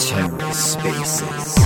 TerraSpaces.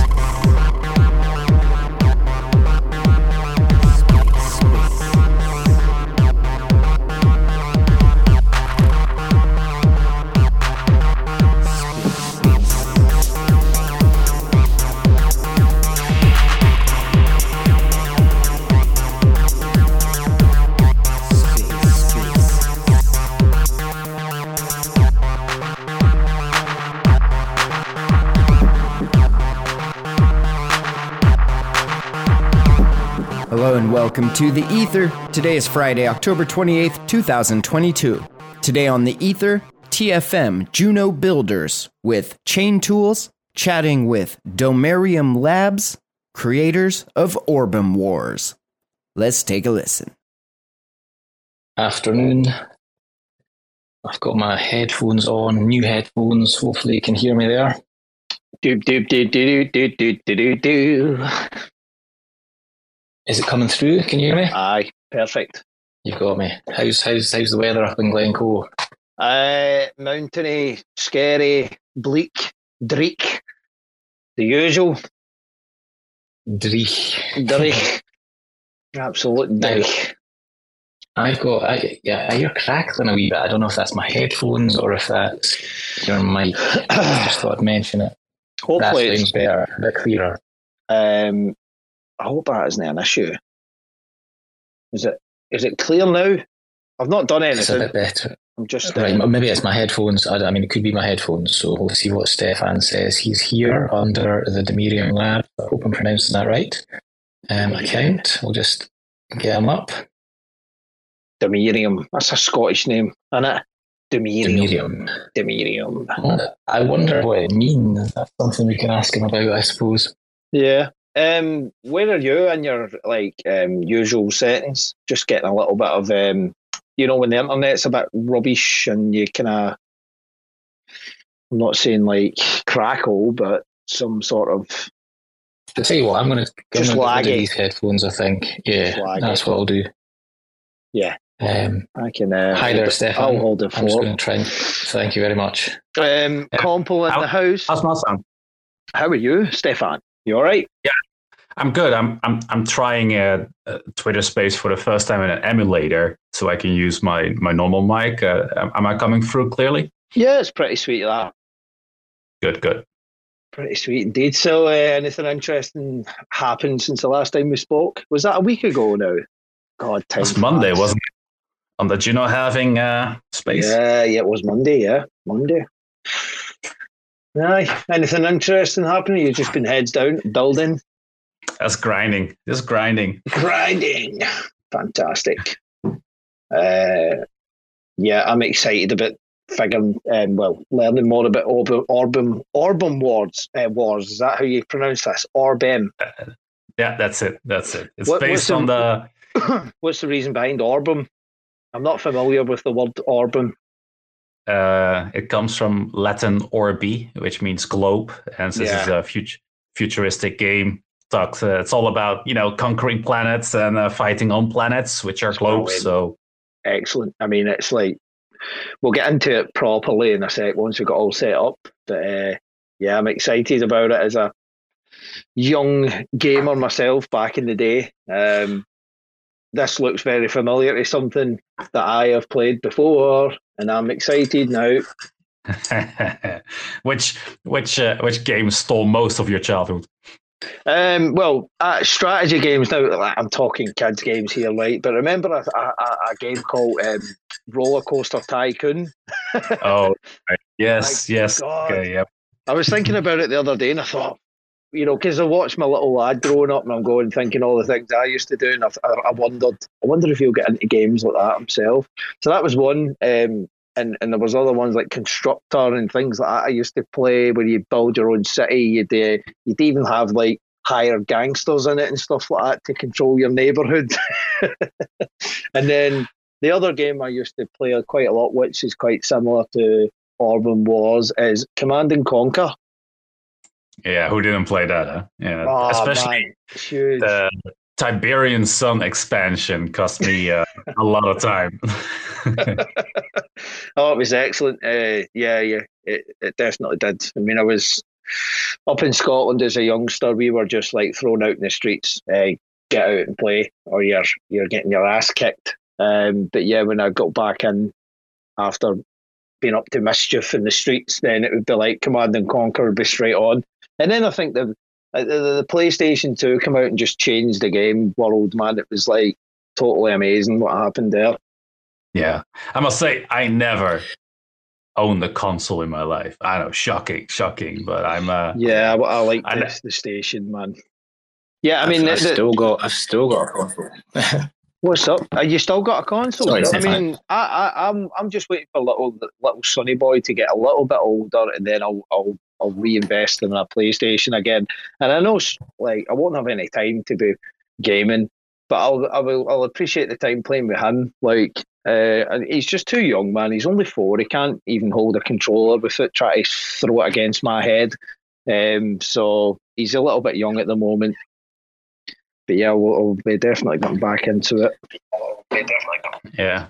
Welcome to The Ether. Today is Friday, October 28th, 2022. Today on The Ether, TFM Juno Builders with Chaintools, chatting with Domerium Labs, creators of Orbem Wars. Let's take a listen. afternoon. I've got my headphones on, new headphones. Hopefully, you can hear me there. Do do do do do do do do do. Is it coming through? Can you hear me? Aye, perfect. You've got me. How's how's how's the weather up in Glencoe? Uh, mountainy, scary, bleak, dreek, the usual. Dreich. Dreek. Absolute dreek. I've got. I, yeah, you're crackling a wee bit. I don't know if that's my headphones or if that's your mic. I just thought I'd mention it. Hopefully, that it's, better, a bit clearer. um, I hope that isn't an issue. Is it? Is it clear now? I've not done anything. It's a bit better. I'm just. Right, uh, maybe it's my headphones. I, I mean, it could be my headphones. So we'll see what Stefan says. He's here under the Domerium Lab. I hope I'm pronouncing that right. Um, account. We'll just get him up. Domerium. That's a Scottish name, isn't it? Domerium. Domerium. Demirium. I wonder what it means. That's something we can ask him about, I suppose. Yeah. Um, where are you in your like um usual settings? Just getting a little bit of um, you know, when the internet's a bit rubbish and you kind of, I'm not saying like crackle, but some sort of I tell you what, I'm going to Just get rid of these headphones. I think, yeah, Just laggy. that's what I'll do. Yeah. Um, I can. Uh, hi there, Stefan. I'll hold the I'm just going to try and thank you very much. Um, Yeah. Komple in How- the house. How's my son? How are you, Stefan? You all right? Yeah, I'm good. I'm I'm I'm trying a, a Twitter Space for the first time in an emulator, so I can use my my normal mic. Uh, am I coming through clearly? Yeah, it's pretty sweet. That Good, good. pretty sweet indeed. So, uh, anything interesting happened since the last time we spoke? Was that a week ago now? God, time. It's Monday, wasn't it? On the Juno halving uh, space. Yeah, yeah, it was Monday. Yeah, Monday. Aye, anything interesting happening? You've just been heads down, building, That's grinding. Just grinding. grinding. Fantastic. Uh, yeah, I'm excited about figuring, um, well, learning more about Orbem, Orbem, Orbem Wars. Uh, wars. Is that how you pronounce this? Orbem. Yeah, that's it. That's it. It's What- based the- on the What's the reason behind Orbem? I'm not familiar with the word Orbum. Uh, it comes from Latin orbi, which means globe, and this is a fut- futuristic game. Talks, uh, it's all about you know conquering planets and uh, fighting on planets, which are globes. So excellent. I mean, it's like we'll get into it properly in a sec once we've got all set up. But uh, yeah, I'm excited about it as a young gamer myself back in the day. Um, this looks very familiar to something that I have played before, and I'm excited now. which which uh, which game stole most of your childhood? Um, well, uh, strategy games now. like, I'm talking kids games here, right? But remember a, a, a game called um, Roller Coaster Tycoon. Oh, right. yes, My yes. God. Okay, yep. I was thinking about it the other day, and I thought, you know, because I watched my little lad growing up, and I'm going thinking all the things I used to do, and I, I wondered, I wonder if he'll get into games like that himself. So that was one, um, and and there was other ones like Constructor and things like that. I used to play where you build your own city. You'd uh, you'd even have like hire gangsters in it and stuff like that to control your neighborhood. and then the other game I used to play quite a lot, which is quite similar to Orbem Wars, is Command and Conquer. Yeah, who didn't play that? Huh? Yeah, Oh, especially man, the Tiberian Sun expansion cost me uh, a lot of time. oh, it was excellent. Uh, yeah, yeah, it, it definitely did. I mean, I was up in Scotland as a youngster. We were just like thrown out in the streets, uh, get out and play, or you're you're getting your ass kicked. Um, but yeah, when I got back in after being up to mischief in the streets, then it would be like Command and Conquer would be straight on. And then I think the uh, the, the PlayStation 2 come out and just changed the game world, man. It was like totally amazing what happened there. Yeah. I must say, I never owned the console in my life. I know, shocking, shocking, but I'm. Uh, yeah, I, I like I, the, the station, man. Yeah, I mean, I've, I've the, still got, I've still got a console. What's up? Are you still got a console? Sorry, I mean, I, I, I'm, I'm just waiting for little, little Sonny boy to get a little bit older, and then I'll, I'll I'll reinvest in a PlayStation again. And I know, like, I won't have any time to be gaming, but I'll, I will, I'll appreciate the time playing with him. Like, uh, and he's just too young, man. He's only four. He can't even hold a controller with it. Try to throw it against my head. Um, so he's a little bit young at the moment. But yeah, we'll, we'll be definitely getting back into it. Yeah,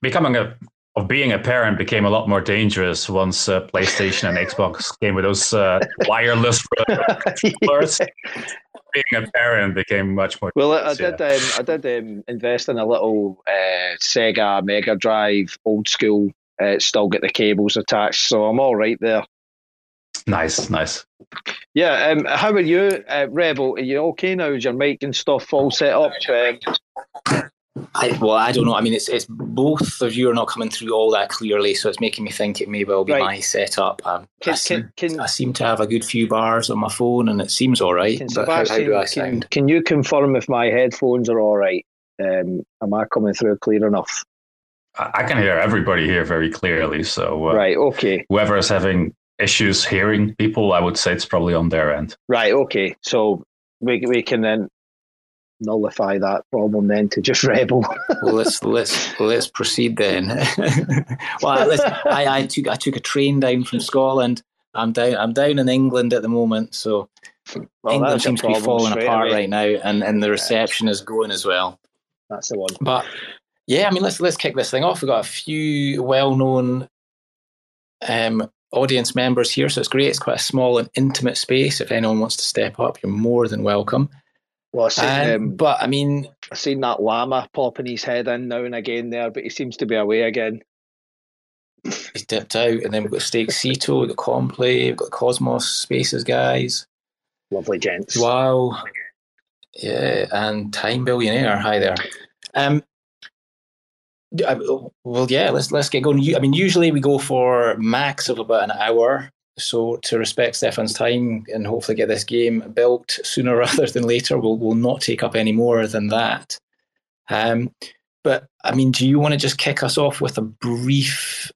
becoming a of being a parent became a lot more dangerous once uh, PlayStation and Xbox came with those uh, wireless controllers. Being a parent became much more. Well, I, I did. Um, I did um, invest in a little uh, Sega Mega Drive, old school. Uh, still get the cables attached, so I'm all right there. Nice, nice. Yeah. Um, how are you, uh, Rebel? Are you okay now? Is your mic and stuff all set up? Um, I, well, I don't know. I mean, it's it's both of you are not coming through all that clearly, so it's making me think it may well be right. my setup. Um, can, I, seem, can, I, seem, to have a good few bars on my phone, and it seems all right. But how, how, do I sound? Can, you confirm if my headphones are all right? Um, am I coming through clear enough? I can hear everybody here very clearly. So uh, right, okay. Whoever is having issues hearing people, I would say it's probably on their end. Right, okay. So we we can then nullify that problem then to just rebel. well, let's let's let's proceed then. well, I, I took I took a train down from Scotland. I'm down I'm down in England at the moment, so well, England seems to be falling apart away. right now, and and the reception yeah. is going as well. That's the one. But yeah, I mean, let's let's kick this thing off. We've got a few well-known um, audience members here, so it's great. It's quite a small and intimate space. If anyone wants to step up, you're more than welcome. Well, I seen, um, um, but I mean, I've seen that llama popping his head in now and again there, but he seems to be away again. He's dipped out, and then we've got Steak Cito, we've got Komple, we've got Cosmos Spaces guys. Lovely gents. Wow. Yeah, and Time Billionaire. Hi there. Um, well, yeah, let's let's get going. I mean, usually we go for max of about an hour. So to respect Stefan's time and hopefully get this game built sooner rather than later, we'll, we'll not take up any more than that. Um, but I mean, do you want to just kick us off with a brief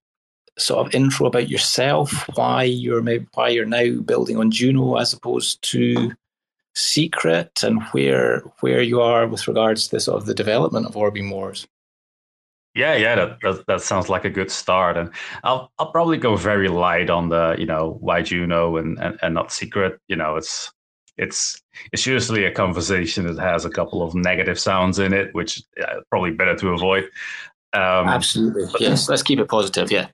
sort of intro about yourself, why you're maybe, why you're now building on Juno as opposed to Secret, and where where you are with regards to the, sort of the development of Orbem Wars? Yeah, yeah, that, that, that sounds like a good start, and I'll I'll probably go very light on the you know why Juno and, and, and not secret. You know, it's it's it's usually a conversation that has a couple of negative sounds in it, which probably better to avoid. Um, Absolutely, yes. Let's keep it positive. Yeah.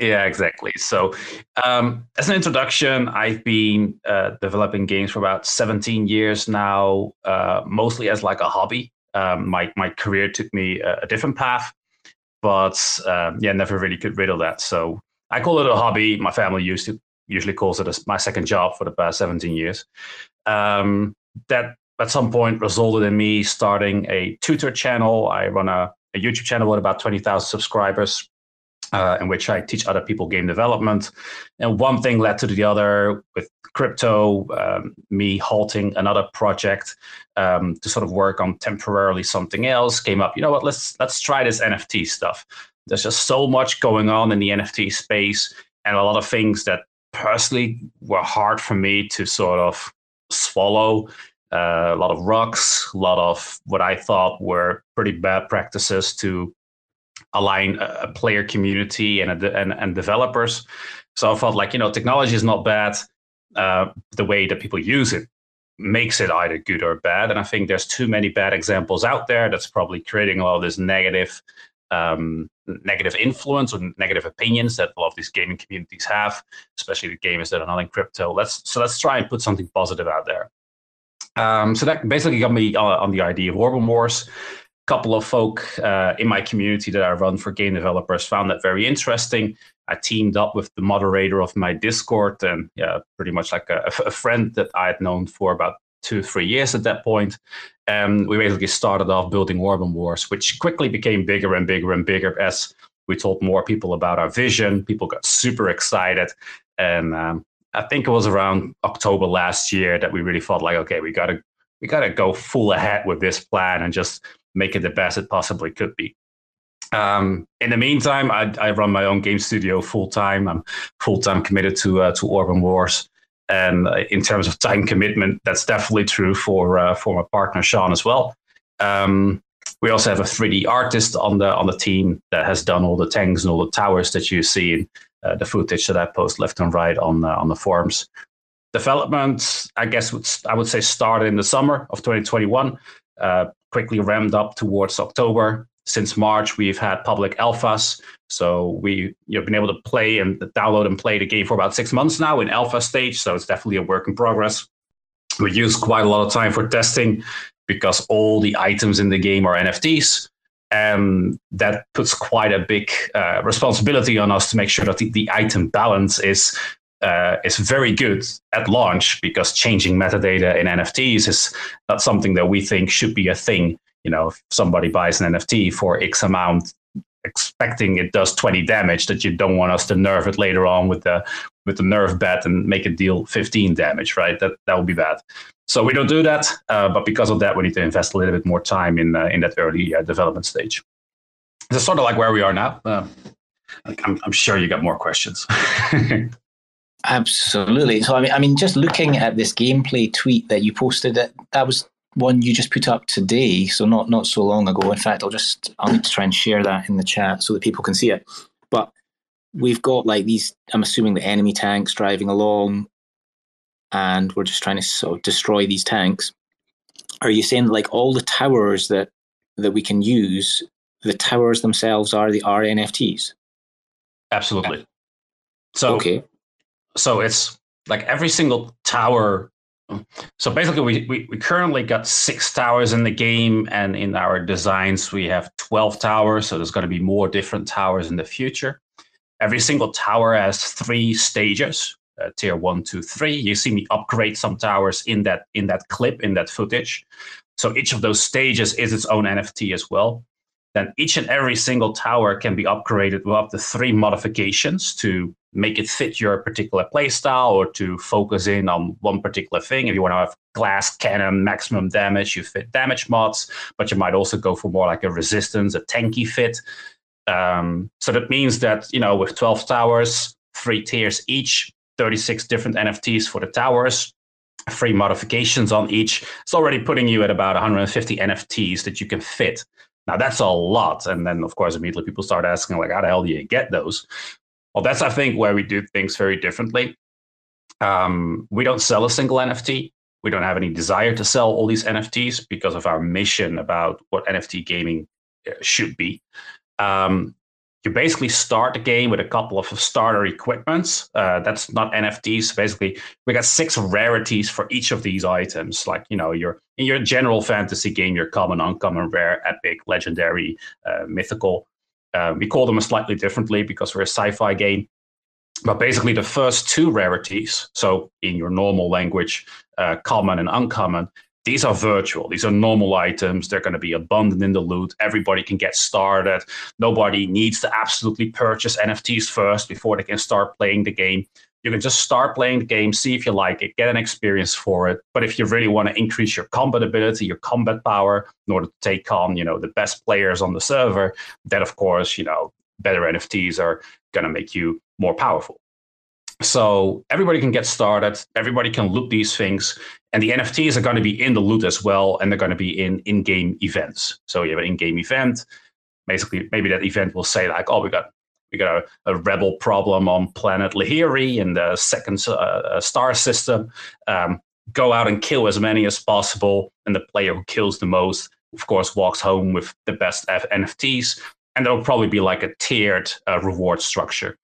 Yeah, exactly. So, um, as an introduction, I've been uh, developing games for about 17 years now, uh, mostly as like a hobby. Um, my my career took me a, a different path but um, yeah, never really get rid of that. So I call it a hobby. My family used to usually calls it a, my second job for the past 17 years. Um, that at some point resulted in me starting a tutor channel. I run a, a YouTube channel with about 20,000 subscribers. Uh, in which I teach other people game development. And one thing led to the other with crypto, um, me halting another project um, to sort of work on temporarily something else came up. You know what? Let's let's try this NFT stuff. There's just so much going on in the NFT space, and a lot of things that personally were hard for me to sort of swallow. Uh, a lot of rocks, a lot of what I thought were pretty bad practices to align a, player community and, a, and and developers. So I felt like you know technology is not bad uh, the way that people use it makes it either good or bad. And I think there's too many bad examples out there that's probably creating a lot of this negative um, negative influence or negative opinions that a lot of these gaming communities have, especially the gamers that are not in crypto. Let's so let's try and put something positive out there. Um, so that basically got me uh, on the idea of Orbem Wars. Couple of folk uh, in my community that I run for game developers found that very interesting. I teamed up with the moderator of my Discord and yeah, pretty much like a, a friend that I had known for about two, three years at that point. Um, we basically started off building Orbem Wars, which quickly became bigger and bigger and bigger as we told more people about our vision. People got super excited. And um, I think it was around October last year that we really felt like, okay, we gotta we gotta go full ahead with this plan and just make it the best it possibly could be. Um, in the meantime, I, I, run my own game studio full time. I'm full time committed to uh, to Orbem Wars, and uh, in terms of time commitment, that's definitely true for uh, for my partner Sean as well. Um, we also have a 3D artist on the on the team that has done all the tanks and all the towers that you see in uh, the footage that I post left and right on on the forums. Development, I guess, would, I would say started in the summer of 2021. Uh, quickly ramped up towards October. Since March, we've had public alphas, so we you've been able to play and download and play the game for about six months now in alpha stage. So it's definitely a work in progress. We use quite a lot of time for testing because all the items in the game are NFTs. And that puts quite a big uh, responsibility on us to make sure that the, the item balance is uh, is very good at launch because changing metadata in NFTs is not something that we think should be a thing. You know, if somebody buys an NFT for X amount, expecting it does 20 damage, that you don't want us to nerf it later on with the with the nerf bet and make it deal 15 damage, right? That that would be bad. So we don't do that, uh, but because of that, we need to invest a little bit more time in uh, in that early uh, development stage. It's sort of like where we are now. Uh, I'm, I'm sure you got more questions. Absolutely. So I mean, I mean, just looking at this gameplay tweet that you posted, that that was one you just put up today, so not not so long ago. In fact, I'll just I'll need to try and share that in the chat so that people can see it. But we've got like these. I'm assuming the enemy tanks driving along, and we're just trying to sort of destroy these tanks. Are you saying like all the towers that that we can use, the towers themselves are the are NFTs? Absolutely. So okay so it's like every single tower so basically we, we, we, currently got six towers in the game and in our designs we have 12 towers so there's going to be more different towers in the future. Every single tower has three stages uh, tier one two three. You see me upgrade some towers in that in that clip in that footage. So each of those stages is its own nft as well. Then each and every single tower can be upgraded with up to three modifications to make it fit your particular playstyle or to focus in on one particular thing. If you want to have glass cannon, maximum damage, you fit damage mods, but you might also go for more like a resistance, a tanky fit. Um, so that means that, you know, with 12 towers, three tiers each, 36 different NFTs for the towers, free modifications on each, it's already putting you at about 150 NFTs that you can fit. Now that's a lot. And then of course immediately people start asking like how the hell do you get those? Well, that's I think where we do things very differently. Um, we don't sell a single NFT. We don't have any desire to sell all these NFTs because of our mission about what NFT gaming uh, should be. Um, you basically start the game with a couple of starter equipments. Uh, that's not NFTs. Basically, we got six rarities for each of these items. Like you know, your in your general fantasy game, your common, uncommon, rare, epic, legendary, uh, mythical. Uh, we call them slightly differently because we're a sci-fi game. But basically, the first two rarities, so in your normal language, uh, common and uncommon, these are virtual. These are normal items. They're going to be abundant in the loot. Everybody can get started. Nobody needs to absolutely purchase NFTs first before they can start playing the game. You can just start playing the game, see if you like it, get an experience for it. But if you really want to increase your combat ability, your combat power, in order to take on, you know, the best players on the server, then of course, you know, better NFTs are going to make you more powerful. So everybody can get started. Everybody can loot these things, and the NFTs are going to be in the loot as well, and they're going to be in in-game events. So you have an in-game event. Basically, maybe that event will say like, "Oh, we got we got a, a rebel problem on planet Lahiri in the second uh, star system. Um, go out and kill as many as possible, and the player who kills the most, of course, walks home with the best F- NFTs. And there'll probably be like a tiered uh, reward structure.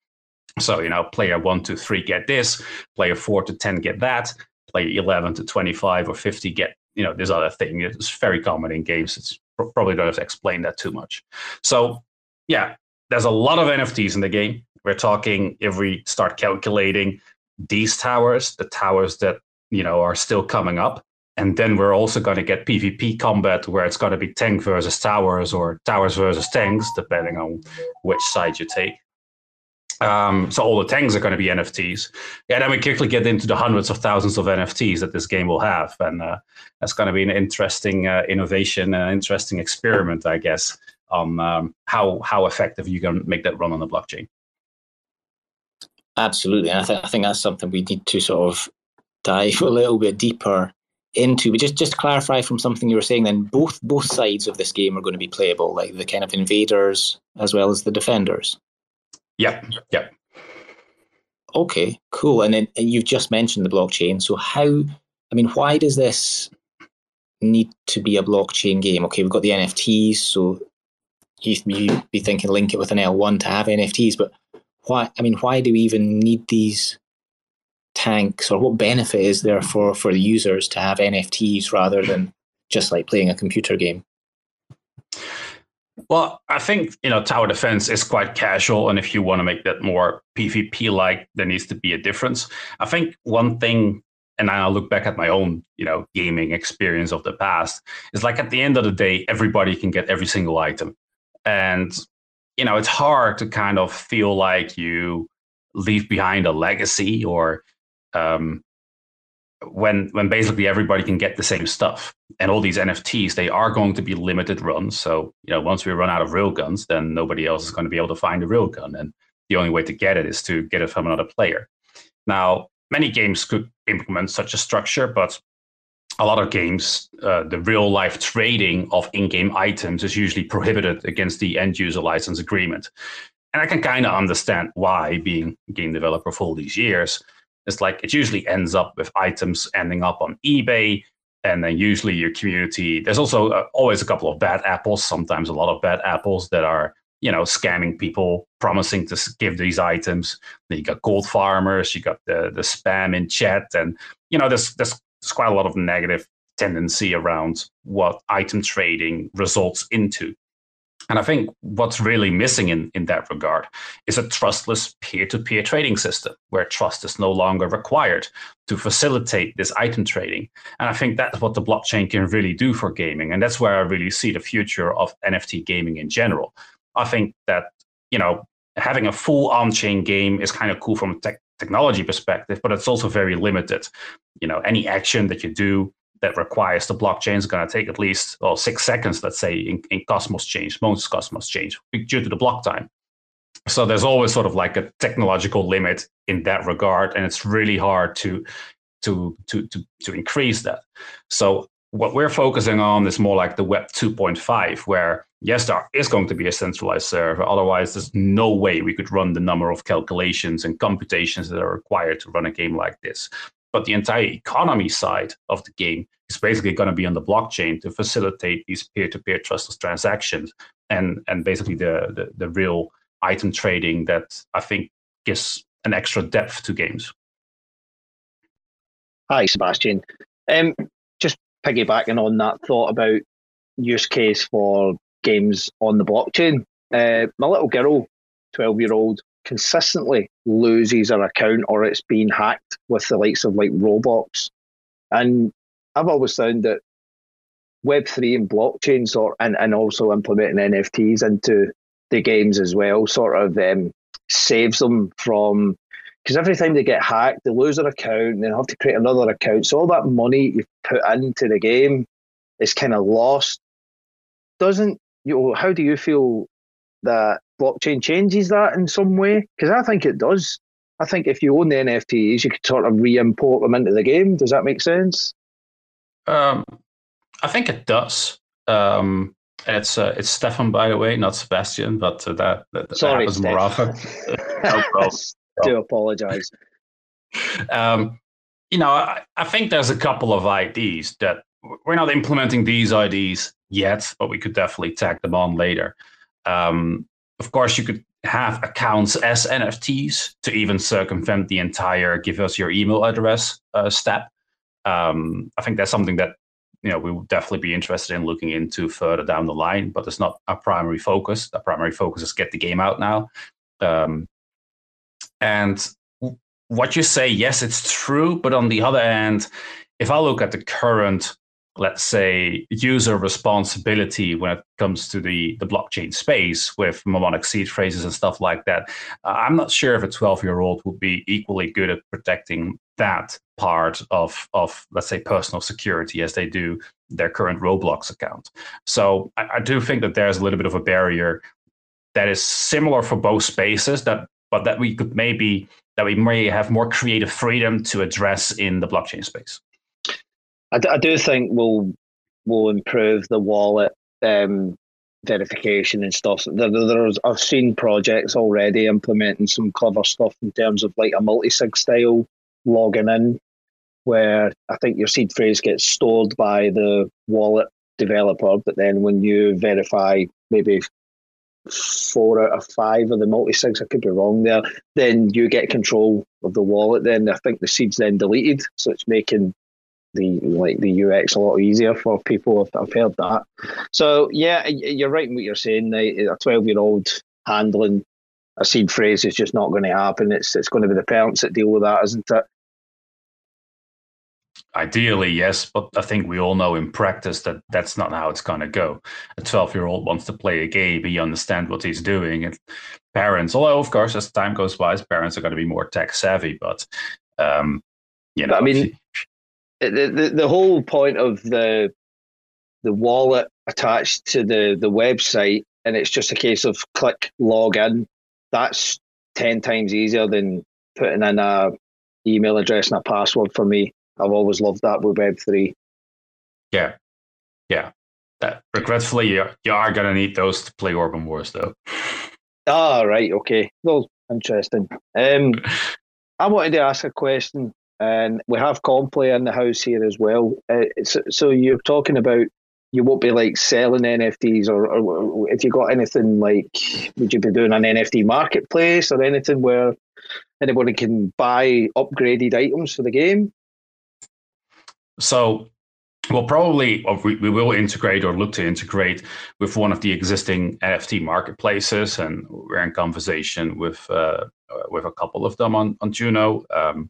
So, you know, player one to three get this, player four to 10 get that, player 11 to 25 or 50 get, you know, this other thing. It's very common in games. It's probably don't have to explain that too much. So, yeah, there's a lot of NFTs in the game. We're talking if we start calculating these towers, the towers that you know are still coming up, and then we're also going to get PvP combat where it's going to be tank versus towers or towers versus tanks, depending on which side you take. Um, so all the tanks are going to be NFTs. Yeah, then we quickly get into the hundreds of thousands of NFTs that this game will have, and uh, that's going to be an interesting uh, innovation, an interesting experiment, I guess, on um, how how effective you can make that run on the blockchain. Absolutely, and I, th- I think that's something we need to sort of dive a little bit deeper into. But just just clarify from something you were saying, then both both sides of this game are going to be playable, like the kind of invaders as well as the defenders. Yep. Yep. Okay, cool. And then and you've just mentioned the blockchain. So how? I mean, why does this need to be a blockchain game? Okay, we've got the NFTs, so you you be thinking link it with an L1 to have NFTs, but why? I mean, why do we even need these tanks, or what benefit is there for for the users to have NFTs rather than just like playing a computer game? Well, I think you know tower defense is quite casual, and if you want to make that more PvP like, there needs to be a difference. I think one thing, and I look back at my own you know gaming experience of the past, is like at the end of the day, everybody can get every single item, and you know it's hard to kind of feel like you leave behind a legacy or um, when when basically everybody can get the same stuff. And all these nfts they are going to be limited runs. So you know once we run out of real guns then nobody else is going to be able to find a real gun. And the only way to get it is to get it from another player. Now many games could implement such a structure but a lot of games uh, the real life trading of in-game items is usually prohibited against the end user license agreement and i can kind of understand why being a game developer for all these years it's like it usually ends up with items ending up on eBay, and then usually your community. There's also uh, always a couple of bad apples, sometimes a lot of bad apples that are you know scamming people, promising to give these items. Then you got gold farmers, you got the the spam in chat, and you know there's there's, there's quite a lot of negative tendency around what item trading results into. And I think what's really missing in, in that regard is a trustless peer to peer trading system where trust is no longer required to facilitate this item trading. And I think that's what the blockchain can really do for gaming. And that's where I really see the future of NFT gaming in general. I think that, you know, having a full on chain game is kind of cool from a tech technology perspective, but it's also very limited. You know, any action that you do that requires the blockchain is going to take at least well six seconds, let's say, in, in Cosmos chains, most Cosmos chains, due to the block time. So there's always sort of like a technological limit in that regard, and it's really hard to to to to to increase that. So what we're focusing on is more like the Web 2.5, where yes, there is going to be a centralized server. Otherwise, there's no way we could run the number of calculations and computations that are required to run a game like this but the entire economy side of the game is basically going to be on the blockchain to facilitate these peer-to-peer trustless transactions and and basically the, the, the real item trading that I think gives an extra depth to games. Hi, Sebastian. Um, just piggybacking on that thought about use case for games on the blockchain. Uh, my little girl, twelve year old, consistently loses her account or it's being hacked with the likes of like Roblox. And I've always found that Web3 and blockchain sort and, and also implementing NFTs into the games as well sort of um, saves them from because every time they get hacked, they lose their account and they have to create another account. So all that money you've put into the game is kind of lost. Doesn't you know, how do you feel that blockchain changes that in some way? Because I think it does. I think if you own the NFTs, you could sort of re-import them into the game. Does that make sense? Um, I think it does. Um, it's uh, it's Stefan, by the way, not Sebastian, but uh, that, that, Sorry, happens more often. no Do apologise. Um, you know, I, I think there's a couple of IDs that we're not implementing these IDs yet, but we could definitely tag them on later. Um, of course, you could have accounts as NFTs to even circumvent the entire give us your email address uh, step. Um, I think that's something that you know we would definitely be interested in looking into further down the line, but it's not our primary focus. Our primary focus is get the game out now. Um, and what you say, yes, it's true, but on the other hand, if I look at the current let's say, user responsibility when it comes to the, the blockchain space with mnemonic seed phrases and stuff like that. Uh, I'm not sure if a 12 year old would be equally good at protecting that part of, of, let's say, personal security as they do their current Roblox account. So I, I do think that there's a little bit of a barrier that is similar for both spaces that but that we could maybe that we may have more creative freedom to address in the blockchain space. I, I do think we'll will improve the wallet um, verification and stuff. There, there's I've seen projects already implementing some clever stuff in terms of like a multi-sig style logging in, where I think your seed phrase gets stored by the wallet developer, but then when you verify maybe four out of five of the multi-sigs, I could be wrong there, then you get control of the wallet. Then I think the seed's then deleted, so it's making the like the UX a lot easier for people. I've, I've heard that. So yeah, you're right in what you're saying. A 12 year old handling a seed phrase is just not going to happen. It's it's going to be the parents that deal with that, isn't it? Ideally, yes, but I think we all know in practice that that's not how it's going to go. A 12 year old wants to play a game, he understands what he's doing. And parents, although, of course, as time goes by, parents are going to be more tech savvy, but, um, you know, I mean, the, the, the whole point of the the wallet attached to the, the website and it's just a case of click log in that's 10 times easier than putting in a email address and a password for me. I've always loved that with web3 yeah. Yeah. That regretfully you, you are going to need those to play Orbem Wars though. Ah right okay. Well interesting. Um i wanted to ask a question and we have Komple in the house here as well. Uh, so, so, you're talking about you won't be like selling NFTs, or, or, if you got anything like, would you be doing an NFT marketplace or anything where anybody can buy upgraded items for the game? So we'll probably we, we will integrate or look to integrate with one of the existing NFT marketplaces, and we're in conversation with uh, with a couple of them on on Juno. Um,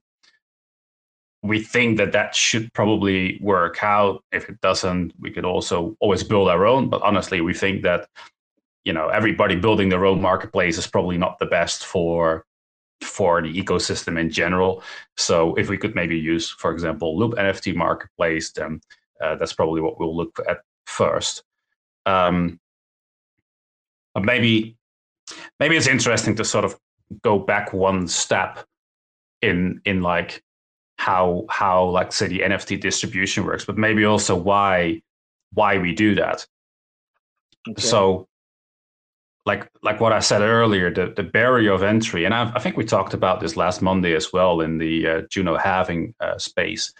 we think that that should probably work out. If it doesn't, we could also always build our own. But honestly, we think that you know everybody building their own marketplace is probably not the best for for the ecosystem in general. So if we could maybe use, for example, Loop NFT marketplace, then uh, that's probably what we'll look at first. Um, but maybe maybe it's interesting to sort of go back one step in in like how how like say the NFT distribution works, but maybe also why why we do that. Okay. So like like what I said earlier, the, the barrier of entry, and I, I think we talked about this last Monday as well in the uh, Juno halving uh, space.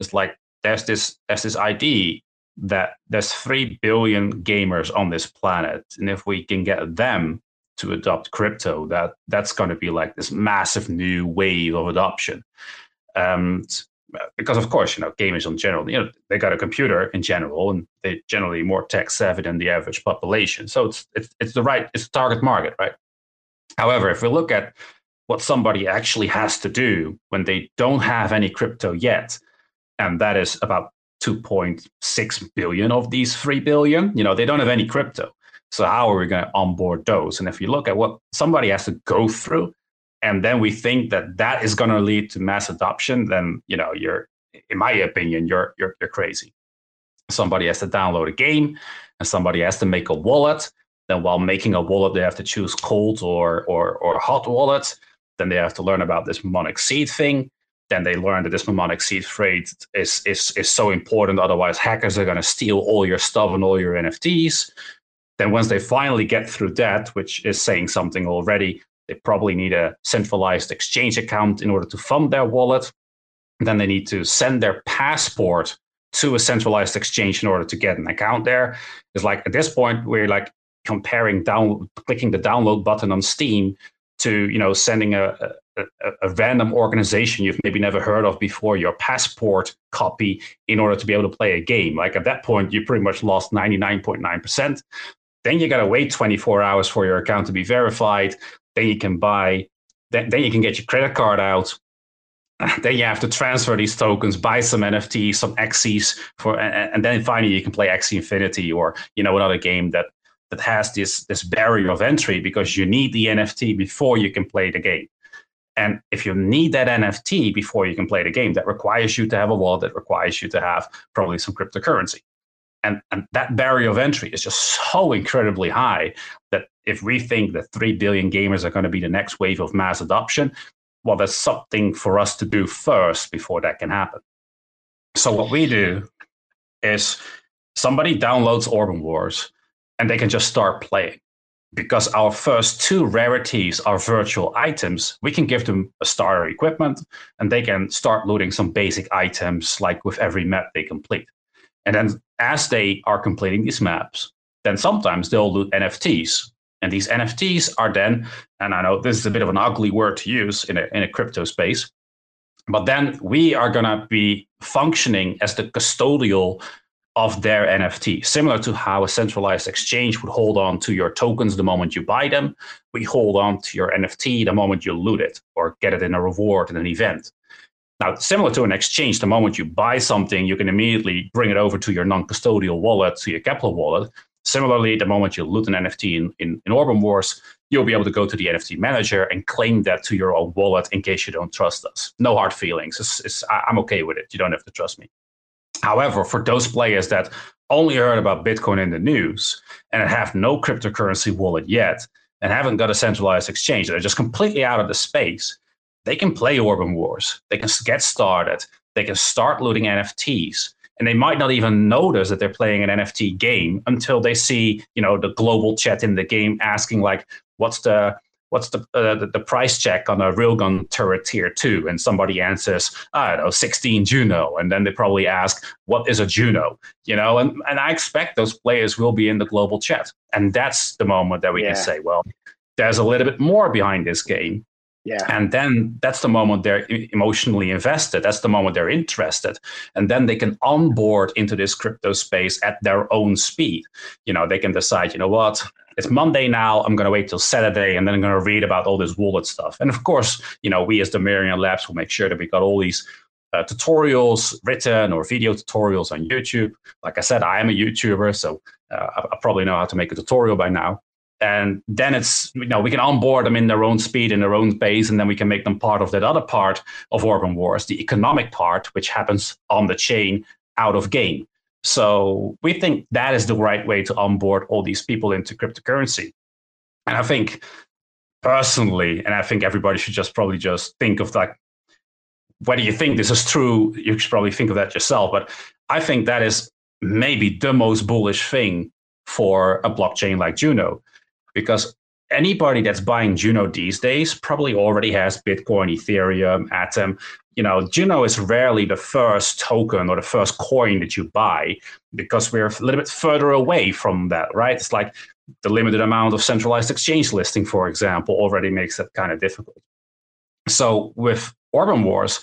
It's like there's this there's this idea that there's three billion gamers on this planet, and if we can get them to adopt crypto, that that's going to be like this massive new wave of adoption. Um, because of course, you know, gamers in general, you know, they got a computer in general, and they're generally more tech savvy than the average population. So it's it's it's the right it's the target market, right? However, if we look at what somebody actually has to do when they don't have any crypto yet, and that is about 2.6 billion of these 3 billion, you know, they don't have any crypto. So how are we going to onboard those? And if you look at what somebody has to go through and then we think that that is going to lead to mass adoption, then you know you're, in my opinion, you're you're, you're crazy. Somebody has to download a game, and somebody has to make a wallet. Then while making a wallet, they have to choose cold or or or hot wallet. Then they have to learn about this mnemonic seed thing. Then they learn that this mnemonic seed phrase is is is so important. Otherwise, hackers are going to steal all your stuff and all your NFTs. Then once they finally get through that, which is saying something already, they probably need a centralized exchange account in order to fund their wallet. then they need to send their passport to a centralized exchange in order to get an account there. It's like at this point we're like comparing down clicking the download button on Steam to you know sending a, a, a, random organization you've maybe never heard of before your passport copy in order to be able to play a game. Like at that point, you pretty much lost 99.9%. Then you got to wait 24 hours for your account to be verified. Then you can buy, then, then you can get your credit card out. Then you have to transfer these tokens, buy some NFTs, some Axies for, and, and then finally you can play Axie Infinity or you know another game that that has this this barrier of entry because you need the NFT before you can play the game. And if you need that NFT before you can play the game, that requires you to have a wallet, that requires you to have probably some cryptocurrency. And, and that barrier of entry is just so incredibly high that if we think that 3 billion gamers are going to be the next wave of mass adoption, well, there's something for us to do first before that can happen. So, what we do is somebody downloads Orbem Wars and they can just start playing. Because our first two rarities are virtual items, we can give them a starter equipment and they can start looting some basic items like with every map they complete. And then as they are completing these maps, then sometimes they'll loot NFTs. And these NFTs are then, and I know this is a bit of an ugly word to use in a, in a crypto space, but then we are going to be functioning as the custodial of their NFT, similar to how a centralized exchange would hold on to your tokens the moment you buy them. We hold on to your NFT the moment you loot it or get it in a reward in an event. Now, similar to an exchange, the moment you buy something, you can immediately bring it over to your non custodial wallet, to your Keplr wallet. Similarly, the moment you loot an NFT in, in, in Orbem Wars, you'll be able to go to the NFT manager and claim that to your own wallet in case you don't trust us. No hard feelings. It's, it's, I'm okay with it. You don't have to trust me. However, for those players that only heard about Bitcoin in the news and have no cryptocurrency wallet yet and haven't got a centralized exchange, they're just completely out of the space, they can play Orbem Wars. They can get started. They can start looting NFTs. And they might not even notice that they're playing an NFT game until they see, you know, the global chat in the game asking like, what's the what's the, uh, the, the price check on a railgun turret tier two? And somebody answers, I don't know, 16 Juno. And then they probably ask, what is a Juno? You know, and, and I expect those players will be in the global chat. And that's the moment that we yeah. can say, well, there's a little bit more behind this game. Yeah. And then that's the moment they're emotionally invested. That's the moment they're interested. And then they can onboard into this crypto space at their own speed. You know, they can decide, you know what, it's Monday now. I'm going to wait till Saturday and then I'm going to read about all this wallet stuff. And of course, you know, we as the Domerium Labs will make sure that we got all these uh, tutorials written or video tutorials on YouTube. Like I said, I am a YouTuber, so uh, I, I, probably know how to make a tutorial by now. And then it's, you know, we can onboard them in their own speed, in their own pace, and then we can make them part of that other part of Orbem Wars, the economic part, which happens on the chain out of game. So we think that is the right way to onboard all these people into cryptocurrency. And I think personally, and I think everybody should just probably just think of like whether you think this is true, you should probably think of that yourself. But I think that is maybe the most bullish thing for a blockchain like Juno, because anybody that's buying Juno these days probably already has Bitcoin, Ethereum, Atom, you know, Juno is rarely the first token or the first coin that you buy because we're a little bit further away from that, right? It's like the limited amount of centralized exchange listing, for example, already makes that kind of difficult. So with Orbem Wars,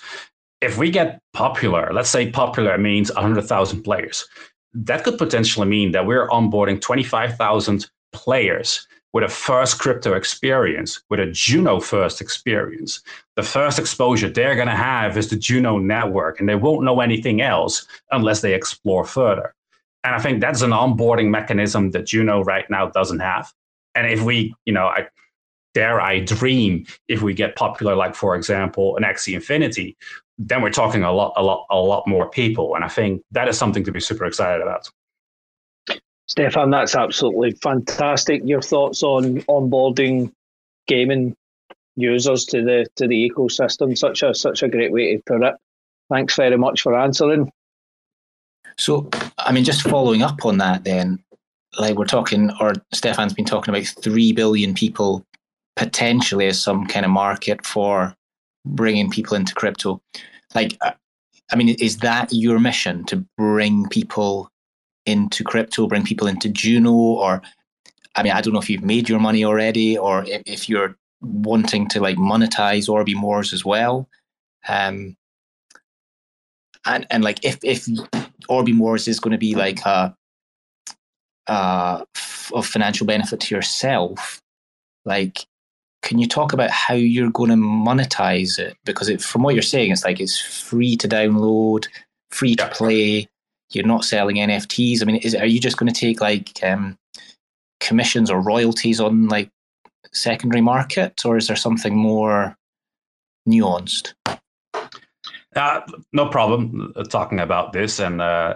if we get popular, let's say popular means 100,000 players, that could potentially mean that we're onboarding 25,000 players with a first crypto experience, with a Juno first experience. The first exposure they're going to have is the Juno network, and they won't know anything else unless they explore further. And I think that's an onboarding mechanism that Juno right now doesn't have. And if we, you know, I dare I dream if we get popular, like for example, an Axie Infinity, then we're talking a lot, a lot, a lot more people. And I think that is something to be super excited about. Stefan, that's absolutely fantastic. Your thoughts on onboarding gaming users to the to the ecosystem? Such a such a great way to put it. Thanks very much for answering. So, I mean, just following up on that, then, like we're talking, or Stefan's been talking about three billion people potentially as some kind of market for bringing people into crypto. Like, uh, I mean, is that your mission to bring people into crypto, bring people into Juno, or I mean, I don't know if you've made your money already, or if, if you're wanting to like monetize Orbem Wars as well. Um, and and like if if Orbem Wars is going to be like a, a f- of financial benefit to yourself, like can you talk about how you're going to monetize it? Because it, from what you're saying, it's like it's free to download, free to play. You're not selling NFTs. I mean, is are you just going to take like um, commissions or royalties on like secondary market, or is there something more nuanced? Uh, no problem uh, talking about this, and uh,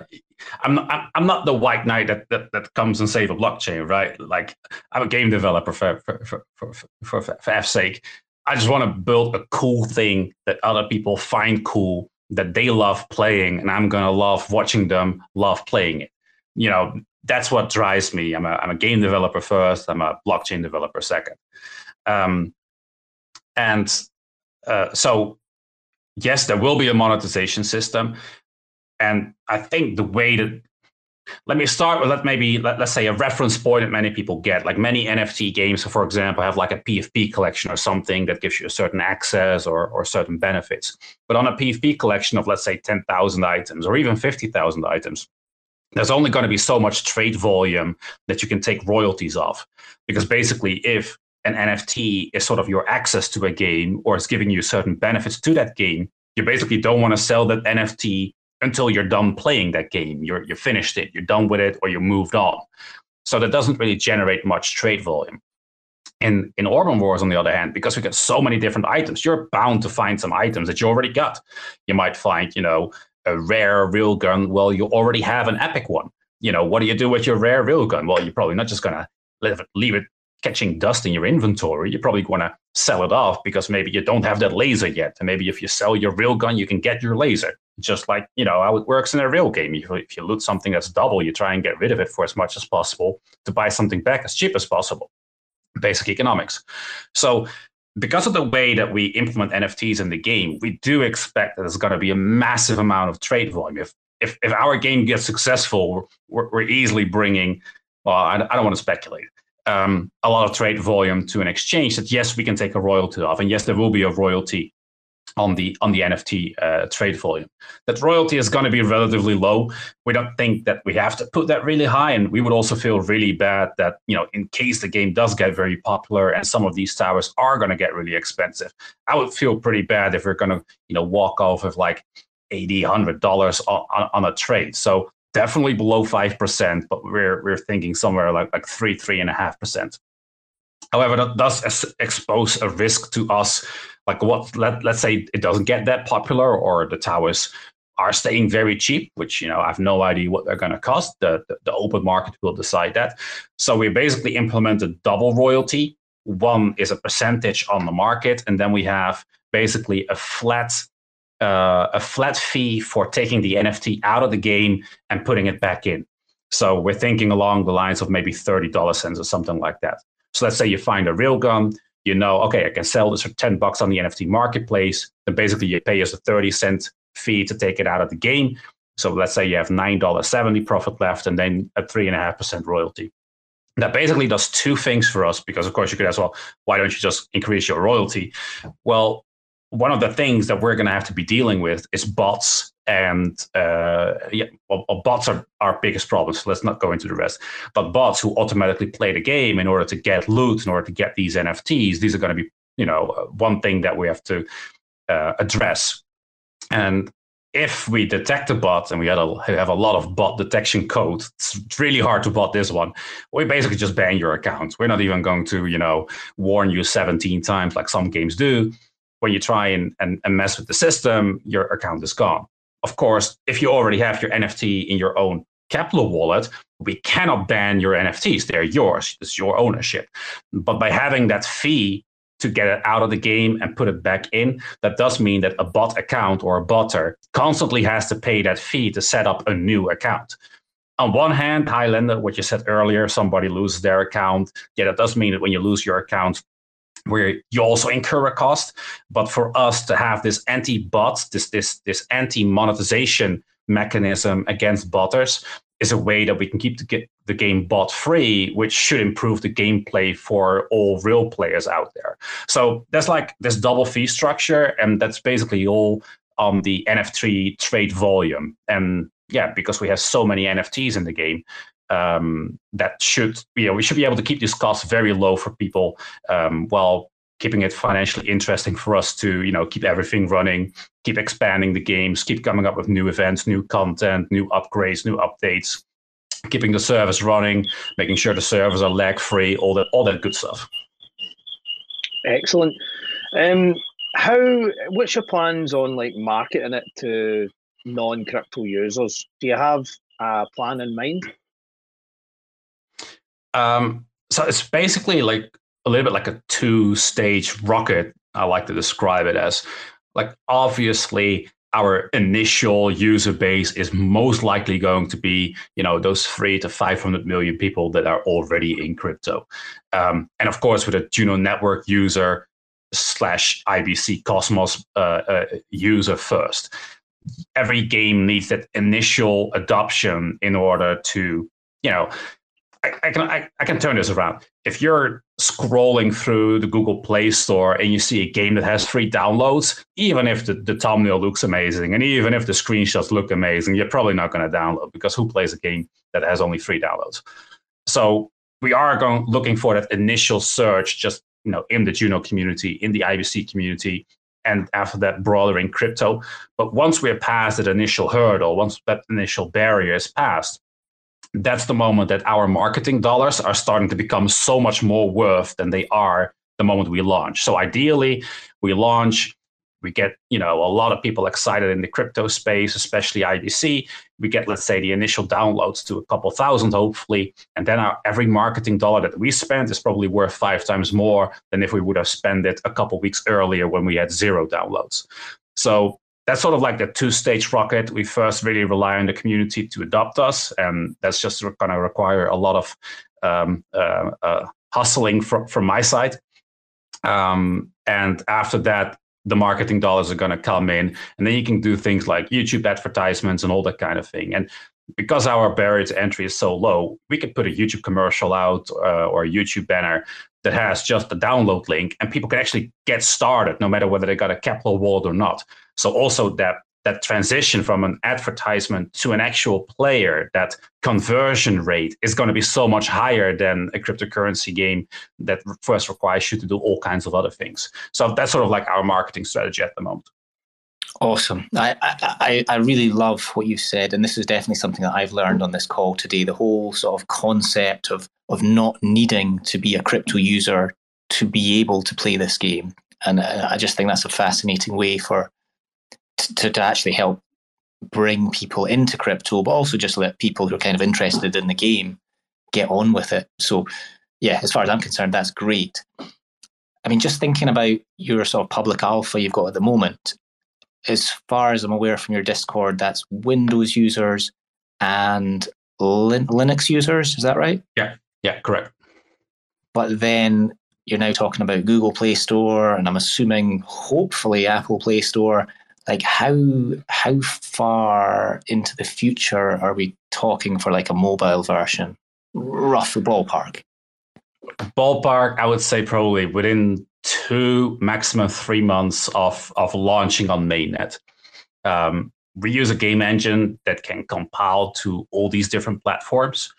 I'm not, I'm not the white knight that, that, that comes and save a blockchain, right? Like I'm a game developer for for for for, for, for F's sake. I just want to build a cool thing that other people find cool, that they love playing, and I'm gonna love watching them love playing it. You know, that's what drives me. I'm a I'm a game developer first. I'm a blockchain developer second. Um, and uh, so yes, there will be a monetization system. And I think the way that let me start with let maybe let, us say a reference point that many people get. Like many nft games for example have like a pfp collection or something that gives you a certain access or, or certain benefits. But on a pfp collection of let's say 10000 items or even 50000 items there's only going to be so much trade volume that you can take royalties off. Because basically if an nft is sort of your access to a game or is giving you certain benefits to that game you basically don't want to sell that nft until you're done playing that game. You're you finished it, you're done with it, or you moved on. So that doesn't really generate much trade volume. In in Orbem Wars, on the other hand, because we get so many different items, you're bound to find some items that you already got. You might find, you know, a rare real gun. Well, you already have an epic one. You know, what do you do with your rare real gun? Well, you're probably not just gonna leave it, leave it catching dust in your inventory. you're probably going to sell it off because maybe you don't have that laser yet, and maybe if you sell your real gun, you can get your laser just like you know how it works in a real game. If, if you loot something that's double, you try and get rid of it for as much as possible to buy something back as cheap as possible. Basic economics. So because of the way that we implement NFTs in the game, we do expect that there's going to be a massive amount of trade volume. If if, if our game gets successful, we're, we're easily bringing. Well, I, I don't want to speculate. Um, a lot of trade volume to an exchange that yes, we can take a royalty off, and yes, there will be a royalty on the on the NFT uh, trade volume. That royalty is going to be relatively low. We don't think that we have to put that really high, and we would also feel really bad that you know in case the game does get very popular and some of these towers are going to get really expensive. I would feel pretty bad if we're going to you know walk off with like 80 100 dollars on, on, on a trade. So definitely below five percent, but we're we're thinking somewhere like like three three and a half percent. However, that does expose a risk to us like what let, let's say it doesn't get that popular or the towers are staying very cheap which you know i have no idea what they're going to cost. The, the, the open market will decide that. So we basically implemented a double royalty. One is a percentage on the market and then we have basically a flat uh, a flat fee for taking the nft out of the game and putting it back in. So we're thinking along the lines of maybe $30 cents or something like that. So let's say you find a real gun you know, okay, I can sell this for 10 bucks on the NFT marketplace. Then basically you pay us a 30 cent fee to take it out of the game. So let's say you have $9.70 profit left and then a 3.5% royalty. That basically does two things for us because, of course, you could ask, well, why don't you just increase your royalty? Well, one of the things that we're going to have to be dealing with is bots and uh, yeah, well, bots are our biggest problem. So let's not go into the rest. But bots who automatically play the game in order to get loot, in order to get these NFTs, these are going to be you know one thing that we have to uh, address. And if we detect a bot and we have a, have a lot of bot detection code, it's really hard to bot this one. We basically just ban your account. We're not even going to, you know, warn you 17 times like some games do when you try and, and, and mess with the system, your account is gone. Of course, if you already have your NFT in your own Keplr wallet, we cannot ban your NFTs. They're yours. It's your ownership. But by having that fee to get it out of the game and put it back in, that does mean that a bot account or a botter constantly has to pay that fee to set up a new account. On one hand, Highlander, what you said earlier, somebody loses their account. Yeah, that does mean that when you lose your account, where you also incur a cost. But for us to have this anti-bot, this this this anti-monetization mechanism against botters is a way that we can keep the, the game bot free, which should improve the gameplay for all real players out there. So there's like this double fee structure, and that's basically all on the NFT trade volume. And yeah, because we have so many NFTs in the game, um, that should you know we should be able to keep these costs very low for people um, while keeping it financially interesting for us to you know keep everything running keep expanding the games keep coming up with new events new content new upgrades new updates keeping the service running making sure the servers are lag free all that all that good stuff. Excellent. Um how what's your plans on like marketing it to non-crypto users? Do you have a plan in mind um so it's basically like a little bit like a two stage rocket. I like to describe it as like obviously our initial user base is most likely going to be you know those three to 500 million people that are already in crypto um, and of course with a juno network user slash ibc cosmos uh, uh, user first every game needs that initial adoption in order to you know I, can I, I, can turn this around. If you're scrolling through the Google Play Store and you see a game that has free downloads, even if the, the thumbnail looks amazing and even if the screenshots look amazing, you're probably not going to download because who plays a game that has only free downloads? So we are going looking for that initial search just you know in the Juno community, in the IBC community, and after that broader in crypto. But once we're past that initial hurdle, once that initial barrier is passed, that's the moment that our marketing dollars are starting to become so much more worth than they are the moment we launch. So ideally, we launch, we get you know a lot of people excited in the crypto space, especially IBC. We get let's say the initial downloads to a couple thousand, hopefully, and then our every marketing dollar that we spend is probably worth five times more than if we would have spent it a couple weeks earlier when we had zero downloads. So that's sort of like the two stage rocket. We first really rely on the community to adopt us, and that's just going to require a lot of um, uh, uh, hustling from, from my side. Um, and after that, the marketing dollars are going to come in, and then you can do things like YouTube advertisements and all that kind of thing. And because our barrier to entry is so low, we could put a YouTube commercial out uh, or a YouTube banner that has just the download link, and people can actually get started no matter whether they got a Keplr wallet or not. So also that that transition from an advertisement to an actual player, that conversion rate is going to be so much higher than a cryptocurrency game that first requires you to do all kinds of other things. So that's sort of like our marketing strategy at the moment. Awesome. I, I, I really love what you said, and this is definitely something that I've learned on this call today. The whole sort of concept of of not needing to be a crypto user to be able to play this game, and uh, I just think that's a fascinating way for to, to actually help bring people into crypto, but also just let people who are kind of interested in the game get on with it. So, yeah, as far as I'm concerned, that's great. I mean, just thinking about your sort of public alpha you've got at the moment, as far as I'm aware from your Discord, that's Windows users and Lin- Linux users. Is that right? Yeah, yeah, correct. But then you're now talking about Google Play Store, and I'm assuming hopefully Apple Play Store like how how far into the future are we talking for like a mobile version? Rough ballpark. Ballpark i would say probably within two maximum three months of of launching on mainnet. Um, we use a game engine that can compile to all these different platforms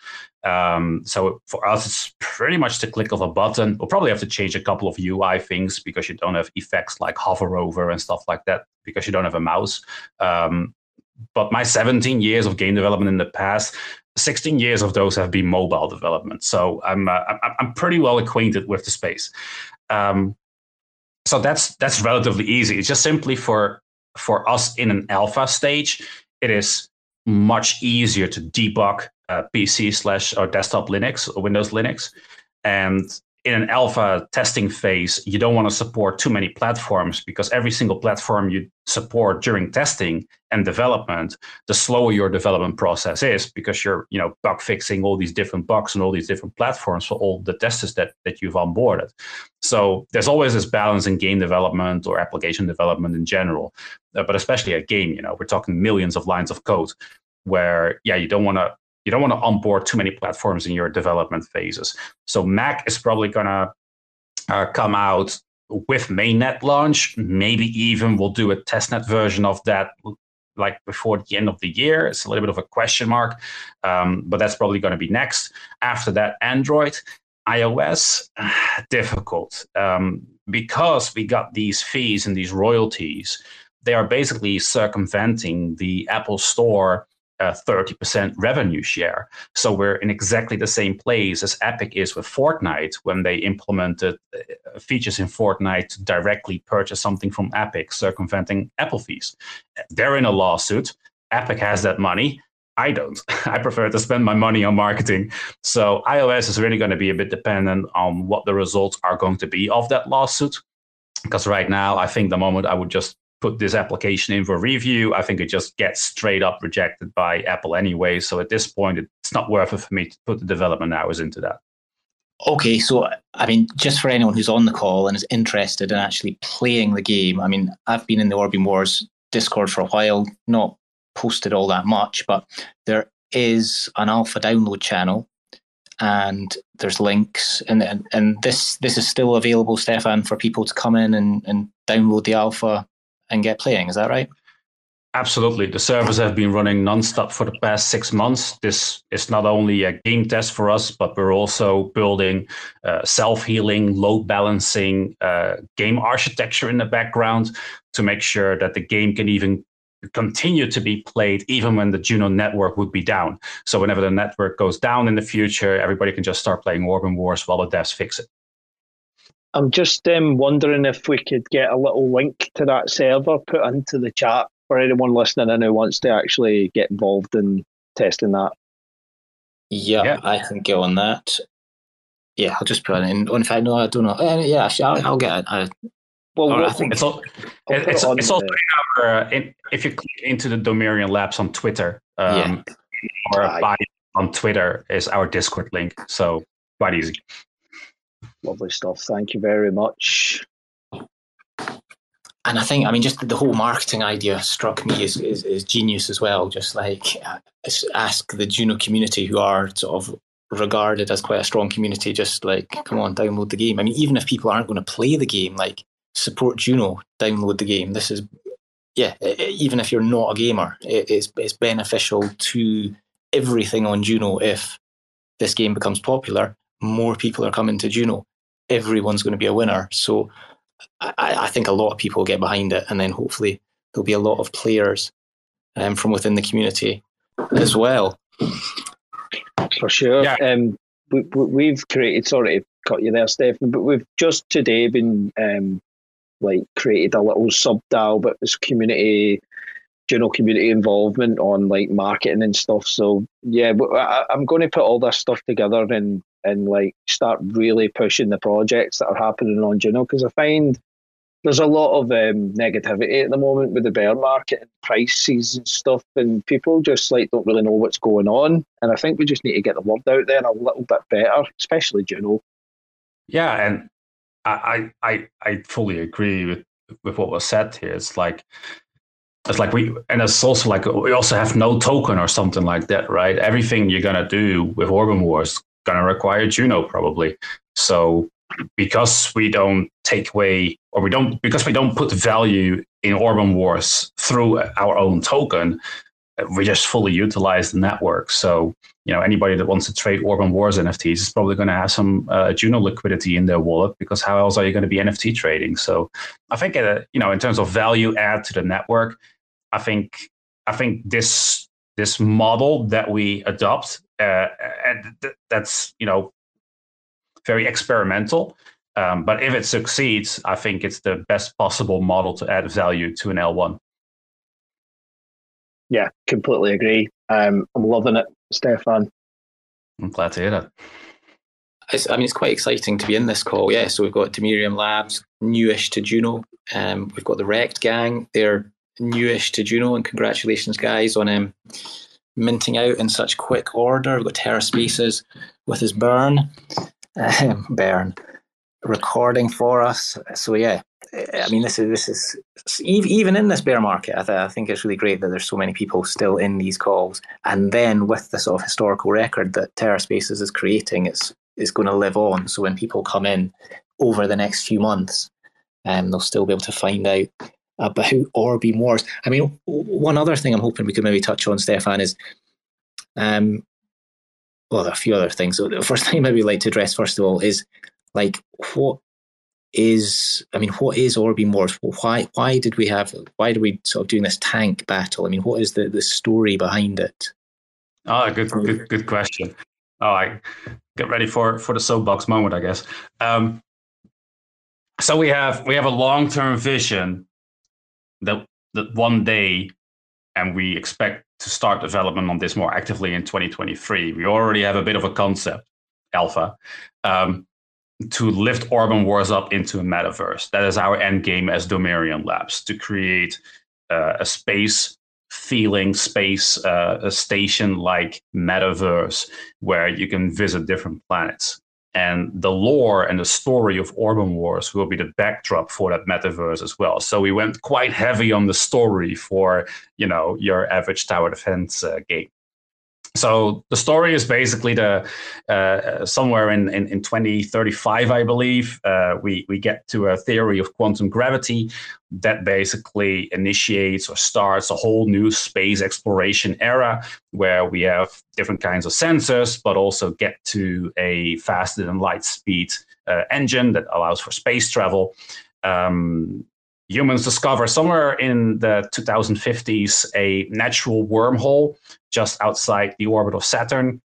um, so for us, it's pretty much the click of a button. We'll probably have to change a couple of UI things because you don't have effects like hover over and stuff like that because you don't have a mouse. Um, but my 17 years of game development in the past, 16 years of those have been mobile development. So I'm uh, I'm pretty well acquainted with the space. Um, so that's that's relatively easy. It's just simply for for us in an alpha stage, it is much easier to debug uh, PC slash or desktop Linux or Windows Linux. And in an alpha testing phase, you don't want to support too many platforms because every single platform you support during testing and development, the slower your development process is because you're, you know, bug fixing all these different bugs and all these different platforms for all the testers that, that you've onboarded. So there's always this balance in game development or application development in general, uh, but especially a game, you know, we're talking millions of lines of code where, yeah, you don't want to you don't want to onboard too many platforms in your development phases. So Mac is probably to uh, come out with mainnet launch. Maybe even we'll do a testnet version of that like before the end of the year. It's a little bit of a question mark, um, but that's probably going to be next. After that, Android, iOS, difficult um, because we got these fees and these royalties. They are basically circumventing the Apple Store a 30% revenue share. So we're in exactly the same place as Epic is with Fortnite when they implemented uh, features in Fortnite to directly purchase something from Epic, circumventing Apple fees. They're in a lawsuit. Epic has that money. I don't. I prefer to spend my money on marketing. So iOS is really going to be a bit dependent on what the results are going to be of that lawsuit. Because right now, I think the moment I would just put this application in for review, I think it just gets straight up rejected by Apple anyway. So at this point, it's not worth it for me to put the development hours into that. Okay, so I mean, just for anyone who's on the call and is interested in actually playing the game, I mean, I've been in the Orbem Wars Discord for a while, not posted all that much, but there is an alpha download channel and there's links and, and and this this is still available stefan for people to come in and, and download the alpha and get playing. Is that right? Absolutely. The servers have been running nonstop for the past six months. This is not only a game test for us, but we're also building uh, self healing, load balancing uh, game architecture in the background to make sure that the game can even continue to be played even when the Juno network would be down. So whenever the network goes down in the future, everybody can just start playing Orbem Wars while the devs fix it. I'm just um, wondering if we could get a little link to that server put into the chat for anyone listening in who wants to actually get involved in testing that. Yeah, yeah. I can get on that. Yeah, I'll just put it in. In fact, no, I don't know. Uh, yeah, I'll, I'll get it. I, well, I think it's all. It, it's, it it's also in our, uh, in, if you click into the Domerium Labs on Twitter, um, yeah. or buy on Twitter is our Discord link. So quite easy. Lovely stuff. Thank you very much. And I think, I mean, just the whole marketing idea struck me as, as, as genius as well. Just like uh, ask the Juno community, who are sort of regarded as quite a strong community, just like, come on, download the game. I mean, even if people aren't going to play the game, like, support Juno, download the game. This is, yeah, even if you're not a gamer, it's, it's beneficial to everything on Juno if this game becomes popular. More people are coming to Juno everyone's going to be a winner. So I, I, think a lot of people get behind it, and then hopefully there'll be a lot of players um, from within the community as well. For sure. Yeah. Um, we, have created, sorry to cut you there, Stephen, but we've just today been um, like created a little sub dial, but it's community general community involvement on like marketing and stuff. So yeah, I, am going to put all this stuff together and and like start really pushing the projects that are happening on Juno because I find there's a lot of um, negativity at the moment with the bear market and prices and stuff, and people just like don't really know what's going on. And I think we just need to get the word out there a little bit better, especially Juno. Yeah, and I I I fully agree with with what was said here. It's like it's like we and it's also like we also have no token or something like that, right? Everything you're gonna do with Orbem Wars going to require Juno probably. So because we don't take away or we don't because we don't put value in Orbem Wars through our own token, we just fully utilize the network. So you know anybody that wants to trade Orbem Wars NFTs is probably going to have some uh, Juno liquidity in their wallet because how else are you going to be NFT trading? So I think uh, you know in terms of value add to the network, I think I think this this model that we adopt uh, and th- that's you know very experimental. Um, but if it succeeds, I think it's the best possible model to add value to an L1. Yeah, completely agree. Um, I'm loving it, Stefan. I'm glad to hear that. I mean, it's quite exciting to be in this call. Yeah, so we've got Domerium Labs, newish to Juno. Um, we've got the Wrecked Gang. They're newish to Juno, and congratulations, guys, on um, minting out in such quick order. We've got Terra TerraSpaces with his burn, um, burn recording for us. So yeah, I mean, this is this is even in this bear market. I, th- I, think it's really great that there's so many people still in these calls, and then with the sort of historical record that TerraSpaces is creating, it's is going to live on. So when people come in over the next few months, um, they'll still be able to find out about Orbem Wars. I mean, one other thing I'm hoping we could maybe touch on, Stefan, is um, well, there are a few other things. So the first thing I maybe like to address first of all is like what is I mean, what is Orbem Wars? Why why did we have why do we sort of doing this tank battle? I mean, what is the, the story behind it? Oh, good good good question. All right. Get ready for for the soapbox moment, I guess. Um, so we have we have a long term vision that that one day, and we expect to start development on this more actively in 2023. We already have a bit of a concept, alpha. Um, to lift Orbem Wars up into a metaverse. That is our end game as Domerium Labs to create uh, a space feeling space, uh, a station like metaverse where you can visit different planets. And the lore and the story of Orbem Wars will be the backdrop for that metaverse as well. So we went quite heavy on the story for, you know, your average tower defense uh, game so the story is basically the uh, somewhere in, in, in 2035 i believe uh, we, we get to a theory of quantum gravity that basically initiates or starts a whole new space exploration era where we have different kinds of sensors but also get to a faster than light speed uh, engine that allows for space travel. Um, humans discover somewhere in the 2050s a natural wormhole just outside the orbit of Saturn.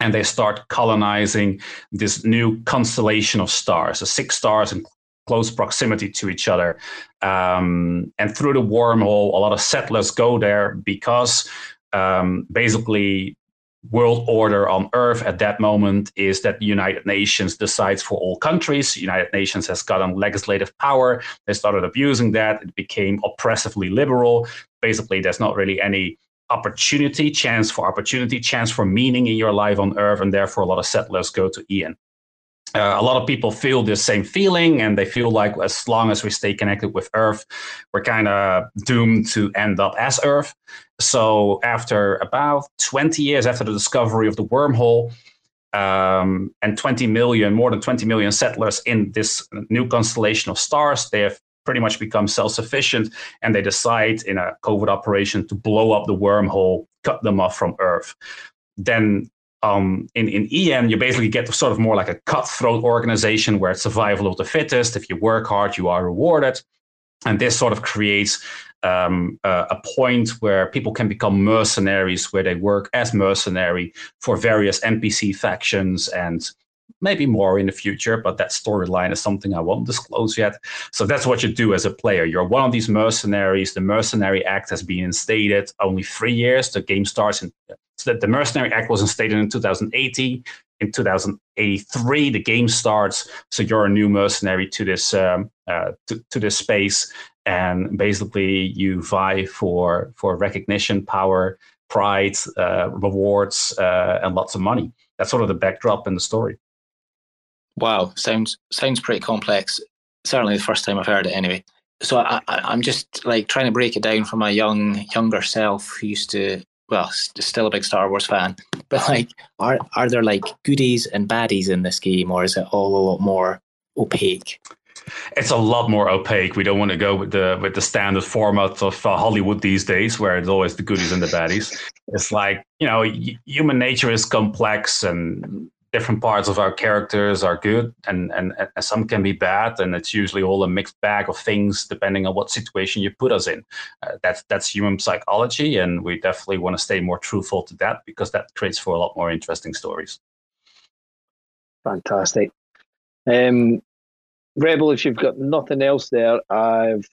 And they start colonizing this new constellation of stars, the six stars in close proximity to each other. Um, and through the wormhole, a lot of settlers go there because um, basically world order on earth at that moment is that the united nations decides for all countries. The united nations has gotten legislative power. They started abusing that. It became oppressively liberal. Basically there's not really any opportunity chance for opportunity chance for meaning in your life on earth and therefore a lot of settlers go to ian. Uh, a lot of people feel the same feeling and they feel like as long as we stay connected with earth we're kind of doomed to end up as earth so after about 20 years after the discovery of the wormhole um, and 20 million more than 20 million settlers in this new constellation of stars they have pretty much become self-sufficient and they decide in a covert operation to blow up the wormhole cut them off from earth then um, in, in Ien, you basically get sort of more like a cutthroat organization where it's survival of the fittest. If you work hard, you are rewarded. And this sort of creates um, uh, a point where people can become mercenaries, where they work as mercenary for various NPC factions and maybe more in the future, but that storyline is something I won't disclose yet. So that's what you do as a player. You're one of these mercenaries. The Mercenary Act has been instated only three years. The game starts in so the Mercenary Act was instated in 2080. In 2083, the game starts. So you're a new mercenary to this um, uh, to, to this space, and basically you vie for for recognition, power, pride, uh, rewards, uh, and lots of money. That's sort of the backdrop in the story. Wow, sounds sounds pretty complex. Certainly the first time I've heard it. Anyway, so I, am just like trying to break it down for my young younger self who used to well, still a big Star Wars fan, but like, are are there like goodies and baddies in this game, or is it all a lot more opaque? It's a lot more opaque. We don't want to go with the with the standard format of uh, Hollywood these days, where it's always the goodies and the baddies. It's like you know, y- human nature is complex, and different parts of our characters are good and, and, and some can be bad and it's usually all a mixed bag of things depending on what situation you put us in uh, that's that's human psychology and we definitely want to stay more truthful to that because that creates for a lot more interesting stories fantastic um, rebel if you've got nothing else there i've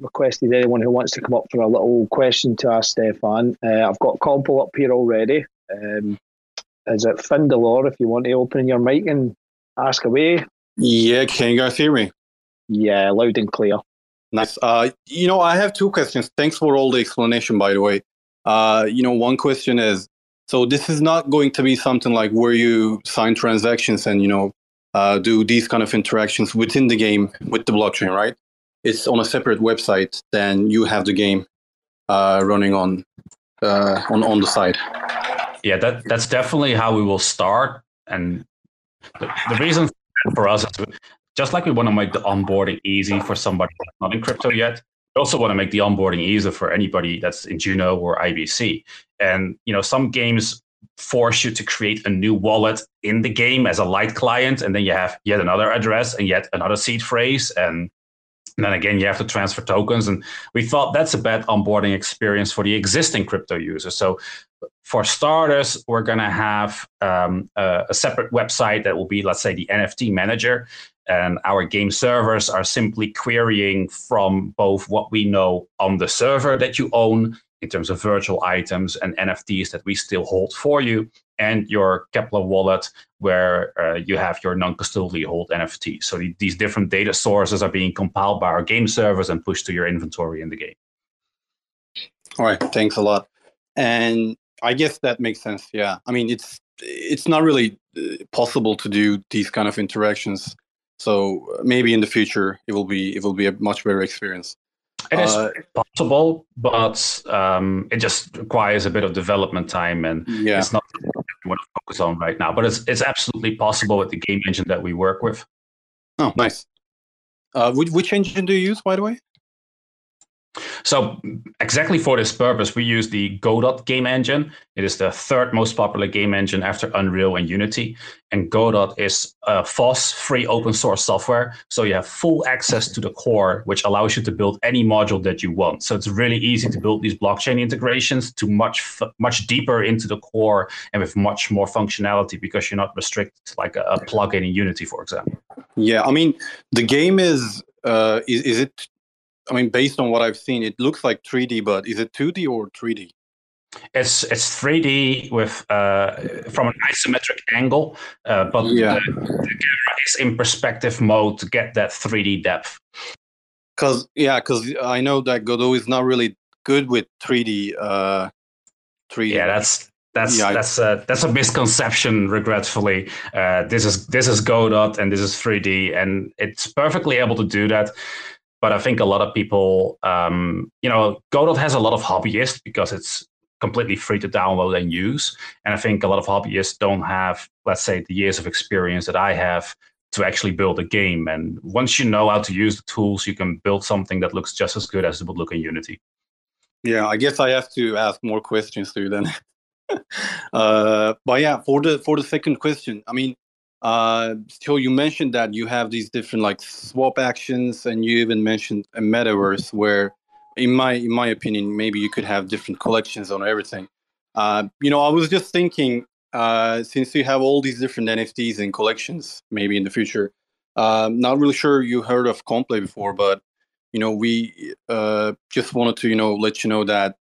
requested anyone who wants to come up for a little question to ask stefan uh, i've got Komple up here already um, is it Finn Delore? If you want to open your mic and ask away. Yeah, can you guys hear me? Yeah, loud and clear. Nice. Uh, you know, I have two questions. Thanks for all the explanation, by the way. Uh, you know, one question is, so this is not going to be something like where you sign transactions and you know uh, do these kind of interactions within the game with the blockchain, right? It's on a separate website. Then you have the game uh, running on uh, on on the side. Yeah, that that's definitely how we will start. And the, the reason for us is just like we want to make the onboarding easy for somebody not in crypto yet, we also want to make the onboarding easier for anybody that's in Juno or IBC. And you know, some games force you to create a new wallet in the game as a light client, and then you have yet another address and yet another seed phrase, and and then again, you have to transfer tokens. And we thought that's a bad onboarding experience for the existing crypto users. So for starters, we're going to have um, a, a, separate website that will be, let's say, the NFT manager. And our game servers are simply querying from both what we know on the server that you own in terms of virtual items and NFTs that we still hold for you, and your Keplr wallet where uh, you have your non-custodially hold NFT. So the, these different data sources are being compiled by our game servers and pushed to your inventory in the game. All right, thanks a lot. And I guess that makes sense. Yeah, I mean it's it's not really uh, possible to do these kind of interactions. So maybe in the future it will be it will be a much better experience. It is uh, possible, but um, it just requires a bit of development time, and yeah. it's not what we want to focus on right now. But it's it's absolutely possible with the game engine that we work with. Oh, nice. Uh, which, which engine do you use, by the way? So exactly for this purpose, we use the Godot game engine. It is the third most popular game engine after Unreal and Unity. And Godot is a FOSS free open source software. So you have full access to the core, which allows you to build any module that you want. So it's really easy to build these blockchain integrations to much much deeper into the core and with much more functionality because you're not restricted like a, a plugin in Unity, for example. Yeah, I mean the game is uh, is, is it I mean, based on what I've seen, it looks like 3D, but is it 2D or 3D? It's it's 3D with uh, from an isometric angle, uh, but yeah. the, the, camera is in perspective mode to get that 3D depth. Cause yeah, cause I know that Godot is not really good with 3D. Uh, 3D. Yeah, that's that's yeah, that's a that's a misconception. Regretfully, uh, this is this is Godot and this is 3D, and it's perfectly able to do that but I think a lot of people, um, you know, Godot has a lot of hobbyists because it's completely free to download and use. And I think a lot of hobbyists don't have, let's say, the years of experience that I have to actually build a game. And once you know how to use the tools, you can build something that looks just as good as it would look in Unity. Yeah, I guess I have to ask more questions to you then. uh, but yeah, for the for the second question, I mean, uh, so you mentioned that you have these different like swap actions, and you even mentioned a metaverse where, in my in my opinion, maybe you could have different collections on everything. Uh, you know, I was just thinking, uh, since you have all these different NFTs and collections, maybe in the future, uh, not really sure you heard of Komple before, but you know, we uh, just wanted to you know let you know that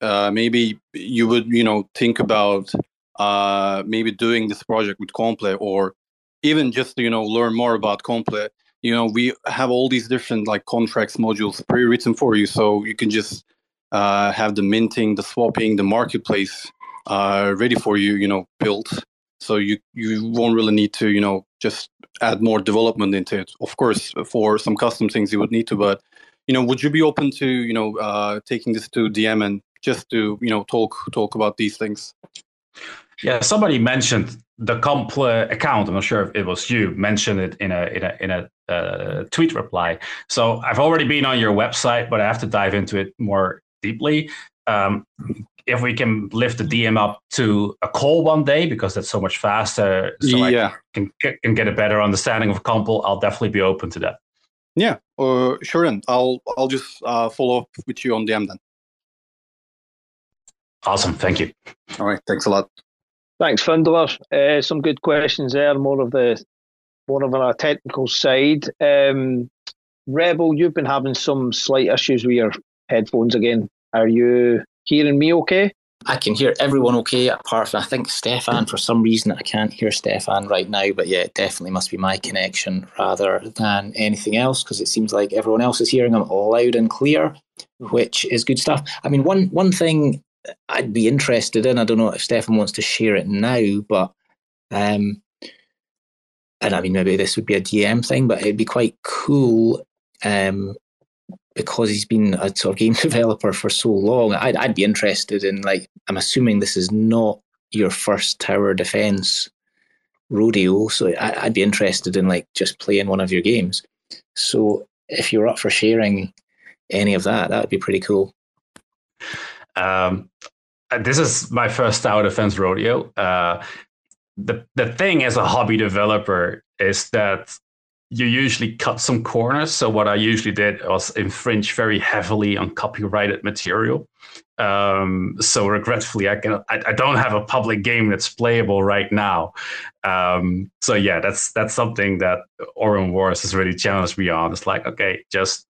uh, maybe you would you know think about uh, maybe doing this project with Komple or even just you know learn more about Komple. You know, we have all these different like contracts modules pre-written for you, so you can just uh, have the minting, the swapping, the marketplace uh, ready for you. You know, built. So you you won't really need to you know just add more development into it. Of course, for some custom things you would need to, but you know, would you be open to you know uh, taking this to DM and just to you know talk talk about these things? Yeah, somebody mentioned the Komple account. I'm not sure if it was you mentioned it in a in a in a uh, tweet reply. So I've already been on your website, but I have to dive into it more deeply. Um, if we can lift the DM up to a call one day because that's so much faster, so yeah. I can, can get a better understanding of Komple, I'll definitely be open to that. Yeah, uh, sure. Then I'll I'll just uh, follow up with you on DM then. Awesome, thank you. All right, thanks a lot. Thanks, Findler. Uh, some good questions there. More of the more of our technical side. Um, Rebel, you've been having some slight issues with your headphones again. Are you hearing me okay? I can hear everyone okay, apart from I think Stefan. For some reason, I can't hear Stefan right now. But yeah, it definitely must be my connection rather than anything else because it seems like everyone else is hearing them loud and clear, which is good stuff. I mean, one one thing I'd be interested in. I don't know if Stefan wants to share it now, but um, and I mean maybe this would be a DM thing, but it'd be quite cool um, because he's been a sort of game developer for so long, I'd, I'd be interested in like I'm assuming this is not your first tower defense rodeo, so I, would be interested in like just playing one of your games. So if you're up for sharing any of that, that would be pretty cool. Um, this is my first tower defense rodeo. Uh, the the thing as a hobby developer is that you usually cut some corners. So what I usually did was infringe very heavily on copyrighted material. Um, so regretfully, I can I, I, don't have a public game that's playable right now. Um, so yeah, that's that's something that Orbem Wars has really challenged me on. It's like okay, just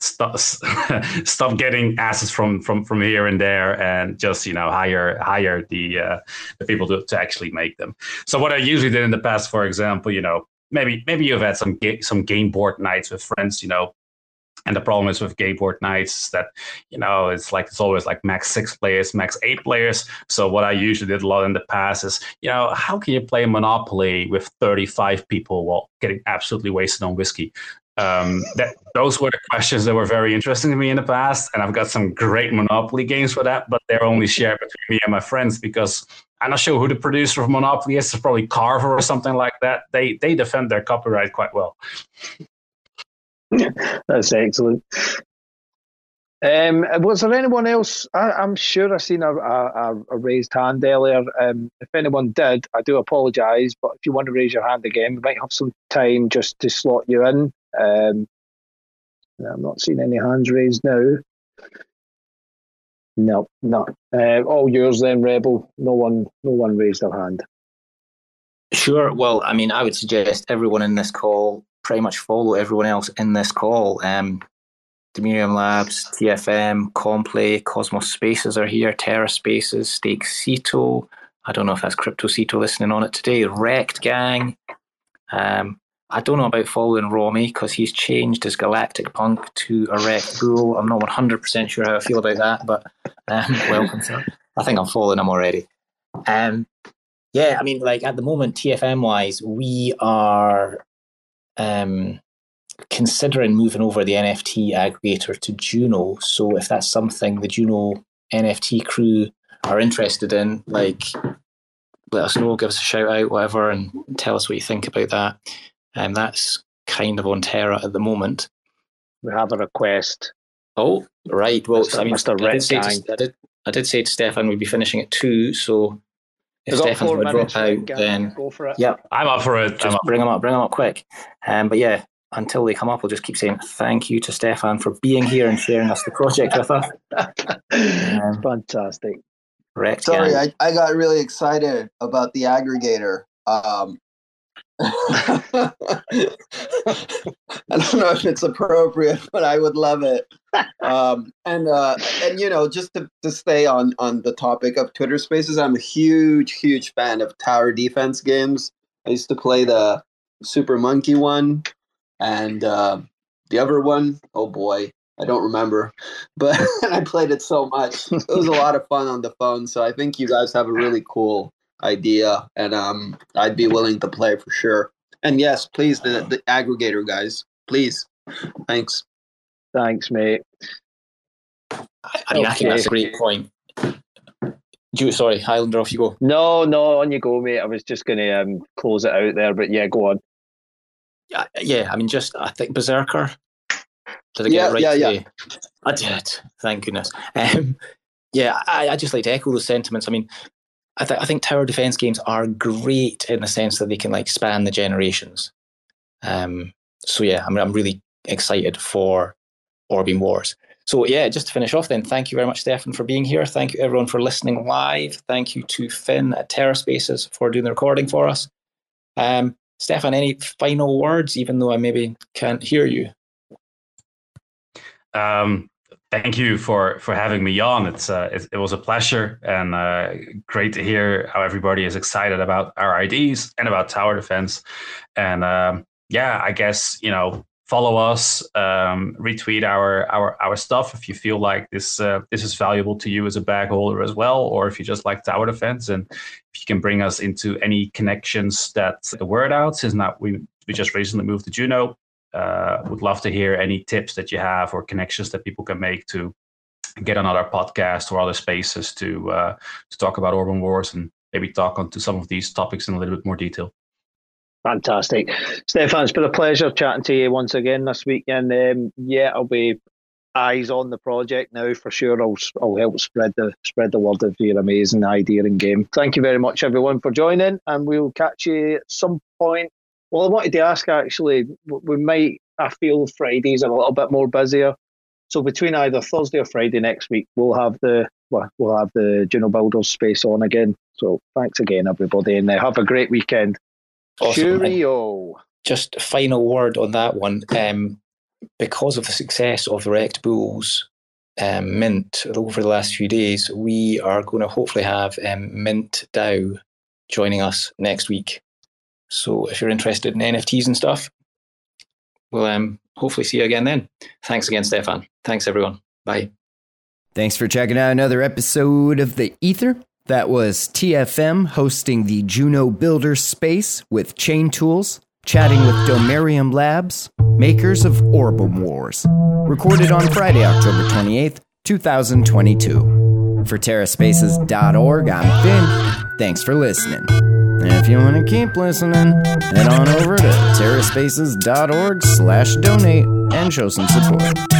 stop stop getting assets from from from here and there and just you know hire hire the uh, the people to, to actually make them so what i usually did in the past for example you know maybe maybe you've had some ga- some game board nights with friends, you know. And the problem is with game board nights that you know it's like it's always like max six players, max eight players. So what I usually did a lot in the past is you know how can you play Monopoly with thirty five people while getting absolutely wasted on whiskey? Um, that those were the questions that were very interesting to me in the past, and I've got some great Monopoly games for that, but they're only shared between me and my friends because I'm not sure who the producer of Monopoly is. It's probably Carver or something like that. They they defend their copyright quite well. That's excellent. Um, was there anyone else? I, am sure I seen a, a, a, raised hand earlier. Um, if anyone did, I do apologise. But if you want to raise your hand again, we might have some time just to slot you in. Um, I'm not seeing any hands raised now. No, no. Uh, all yours then, Rebel. No one, no one raised their hand. Sure. Well, I mean, I would suggest everyone in this call pretty much follow everyone else in this call. Um, Labs, TFM, Komple, Cosmos Spaces are here, TerraSpaces, Stake Ceto. I don't know if that's Crypto Ceto listening on it today. Wrecked Gang, um, I don't know about following Romy because he's changed his Galactic Punk to a Wrecked Bull. I'm not 100% sure how I feel about that, but um, welcome, sir. I think I'm following him already. Um, yeah, I mean, like at the moment, TFM wise, we are um, considering moving over the NFT aggregator to Juno. So if that's something the Juno NFT crew are interested in, like, let us know, give us a shout out, whatever, and tell us what you think about that and um, that's kind of on Terra at the moment. We have a request. Oh, right. Well, Mr. I mean, Mr. I, did say to, I, did, I did say to Stefan we'd be finishing at two, so if Stefan would drop out, then go for it. Yeah, I'm up for it. Just bring them up, bring them up quick. Um, but yeah, until they come up, we'll just keep saying thank you to Stefan for being here and sharing us the project with us. Um, Fantastic. Correct. Sorry, I, I got really excited about the aggregator. Um, I don't know if it's appropriate, but I would love it. Um, and uh, and you know, just to, to stay on on the topic of Twitter Spaces, I'm a huge huge fan of tower defense games. I used to play the Super Monkey one, and uh, the other one, oh boy, I don't remember, but I played it so much. It was a lot of fun on the phone. So I think you guys have a really cool idea, and um, I'd be willing to play for sure. And yes, please, the the aggregator guys, please. Thanks. Thanks, mate. I mean, okay. I think that's a great point. You, sorry, Highlander, off you go. No, no, on you go, mate. I was just going to um, close it out there, but yeah, go on. Yeah, yeah. I mean, just I think Berserker. Did I get yeah, it right? Yeah, today? yeah. I did. Thank goodness. Um, yeah, I, I just like to echo those sentiments. I mean, I, th- I think tower defense games are great in the sense that they can like span the generations. Um, so yeah, I'm I'm really excited for Orbem Wars. So yeah, just to finish off, then thank you very much, Stefan, for being here. Thank you everyone for listening live. Thank you to Finn at TerraSpaces for doing the recording for us. Um, Stefan, any final words, even though I maybe can't hear you? Um, thank you for for having me on. It's uh, it, it was a pleasure and uh, great to hear how everybody is excited about our IDs and about tower defense. And um, yeah, I guess you know follow us, um, retweet our our our stuff if you feel like this uh, this is valuable to you as a bag holder as well, or if you just like tower defense and if you can bring us into any connections that the word out. Since now we we just recently moved to Juno, uh, would love to hear any tips that you have or connections that people can make to get on other podcasts or other spaces to uh, to talk about Orbem Wars and maybe talk onto some of these topics in a little bit more detail. Fantastic. Stefan, it's been a pleasure chatting to you once again this weekend. Um, yeah, I'll be eyes on the project now for sure. I'll, I'll help spread the spread the word of your amazing idea and game. Thank you very much, everyone, for joining, and we'll catch you at some point. Well, I wanted to ask actually, we might. I feel Fridays are a little bit more busier, so between either Thursday or Friday next week, we'll have the well, we'll have the Juno Builders space on again. So thanks again, everybody, and uh, have a great weekend. Awesome. Cheerio. Just a final word on that one. Um, because of the success of the Wrecked Bulls um, Mint over the last few days, we are going to hopefully have um, Mint DAO joining us next week. So if you're interested in NFTs and stuff, we'll um, hopefully see you again then. Thanks again, Stefan. Thanks, everyone. Bye. Thanks for checking out another episode of The Ether. That was TFM hosting the Juno Builder Space with Chaintools, chatting with Domerium Labs, makers of Orbem Wars. Recorded on Friday, October 28th, 2022. For TerraSpaces.org, I'm Finn. Thanks for listening. If you want to keep listening, head on over to terraspaces.org slash donate and show some support.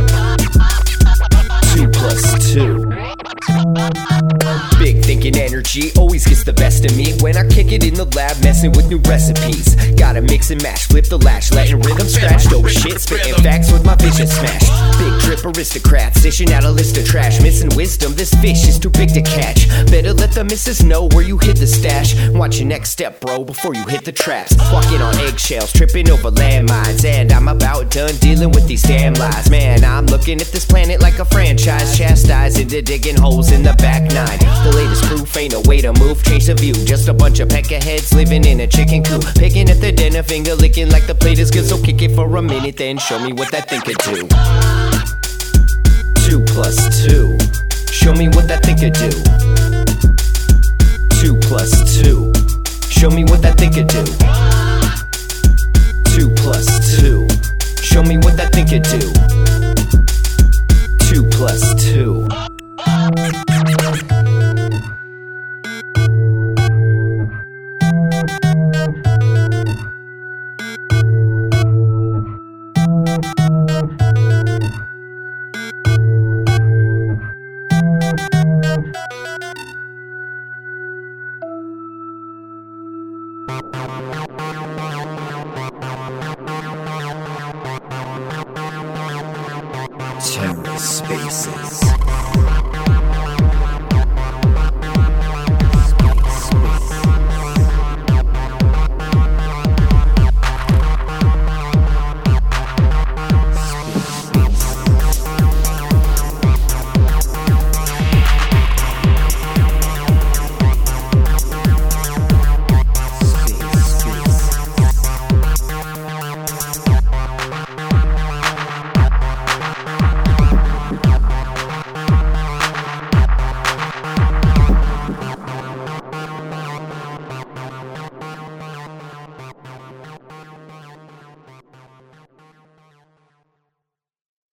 Two plus two. Big thinking energy always gets the best of me when I kick it in the lab, messing with new recipes. Gotta mix and mash, flip the latch, letting rhythm scratch. Dope shit, spitting facts with my vision smash. Big trip aristocrats, dishing out a list of trash. Missing wisdom, this fish is too big to catch. Better let the missus know where you hid the stash. Watch your next step, bro, before you hit the traps. Walking on eggshells, tripping over landmines. And I'm about done dealing with these damn lies. Man, I'm looking at this planet like a franchise. Chastised into digging holes in the back nine. The latest proof ain't a way to move, change the view. Just a bunch of peckerheads living in a chicken coop. Picking at the dinner, finger licking like the plate is good. So kick it for a minute, then show me what that thing could do. Two plus two. Show me what that could do. Two plus two. Show me what that thing could do. Two plus two. Show me what that could do. Two plus two.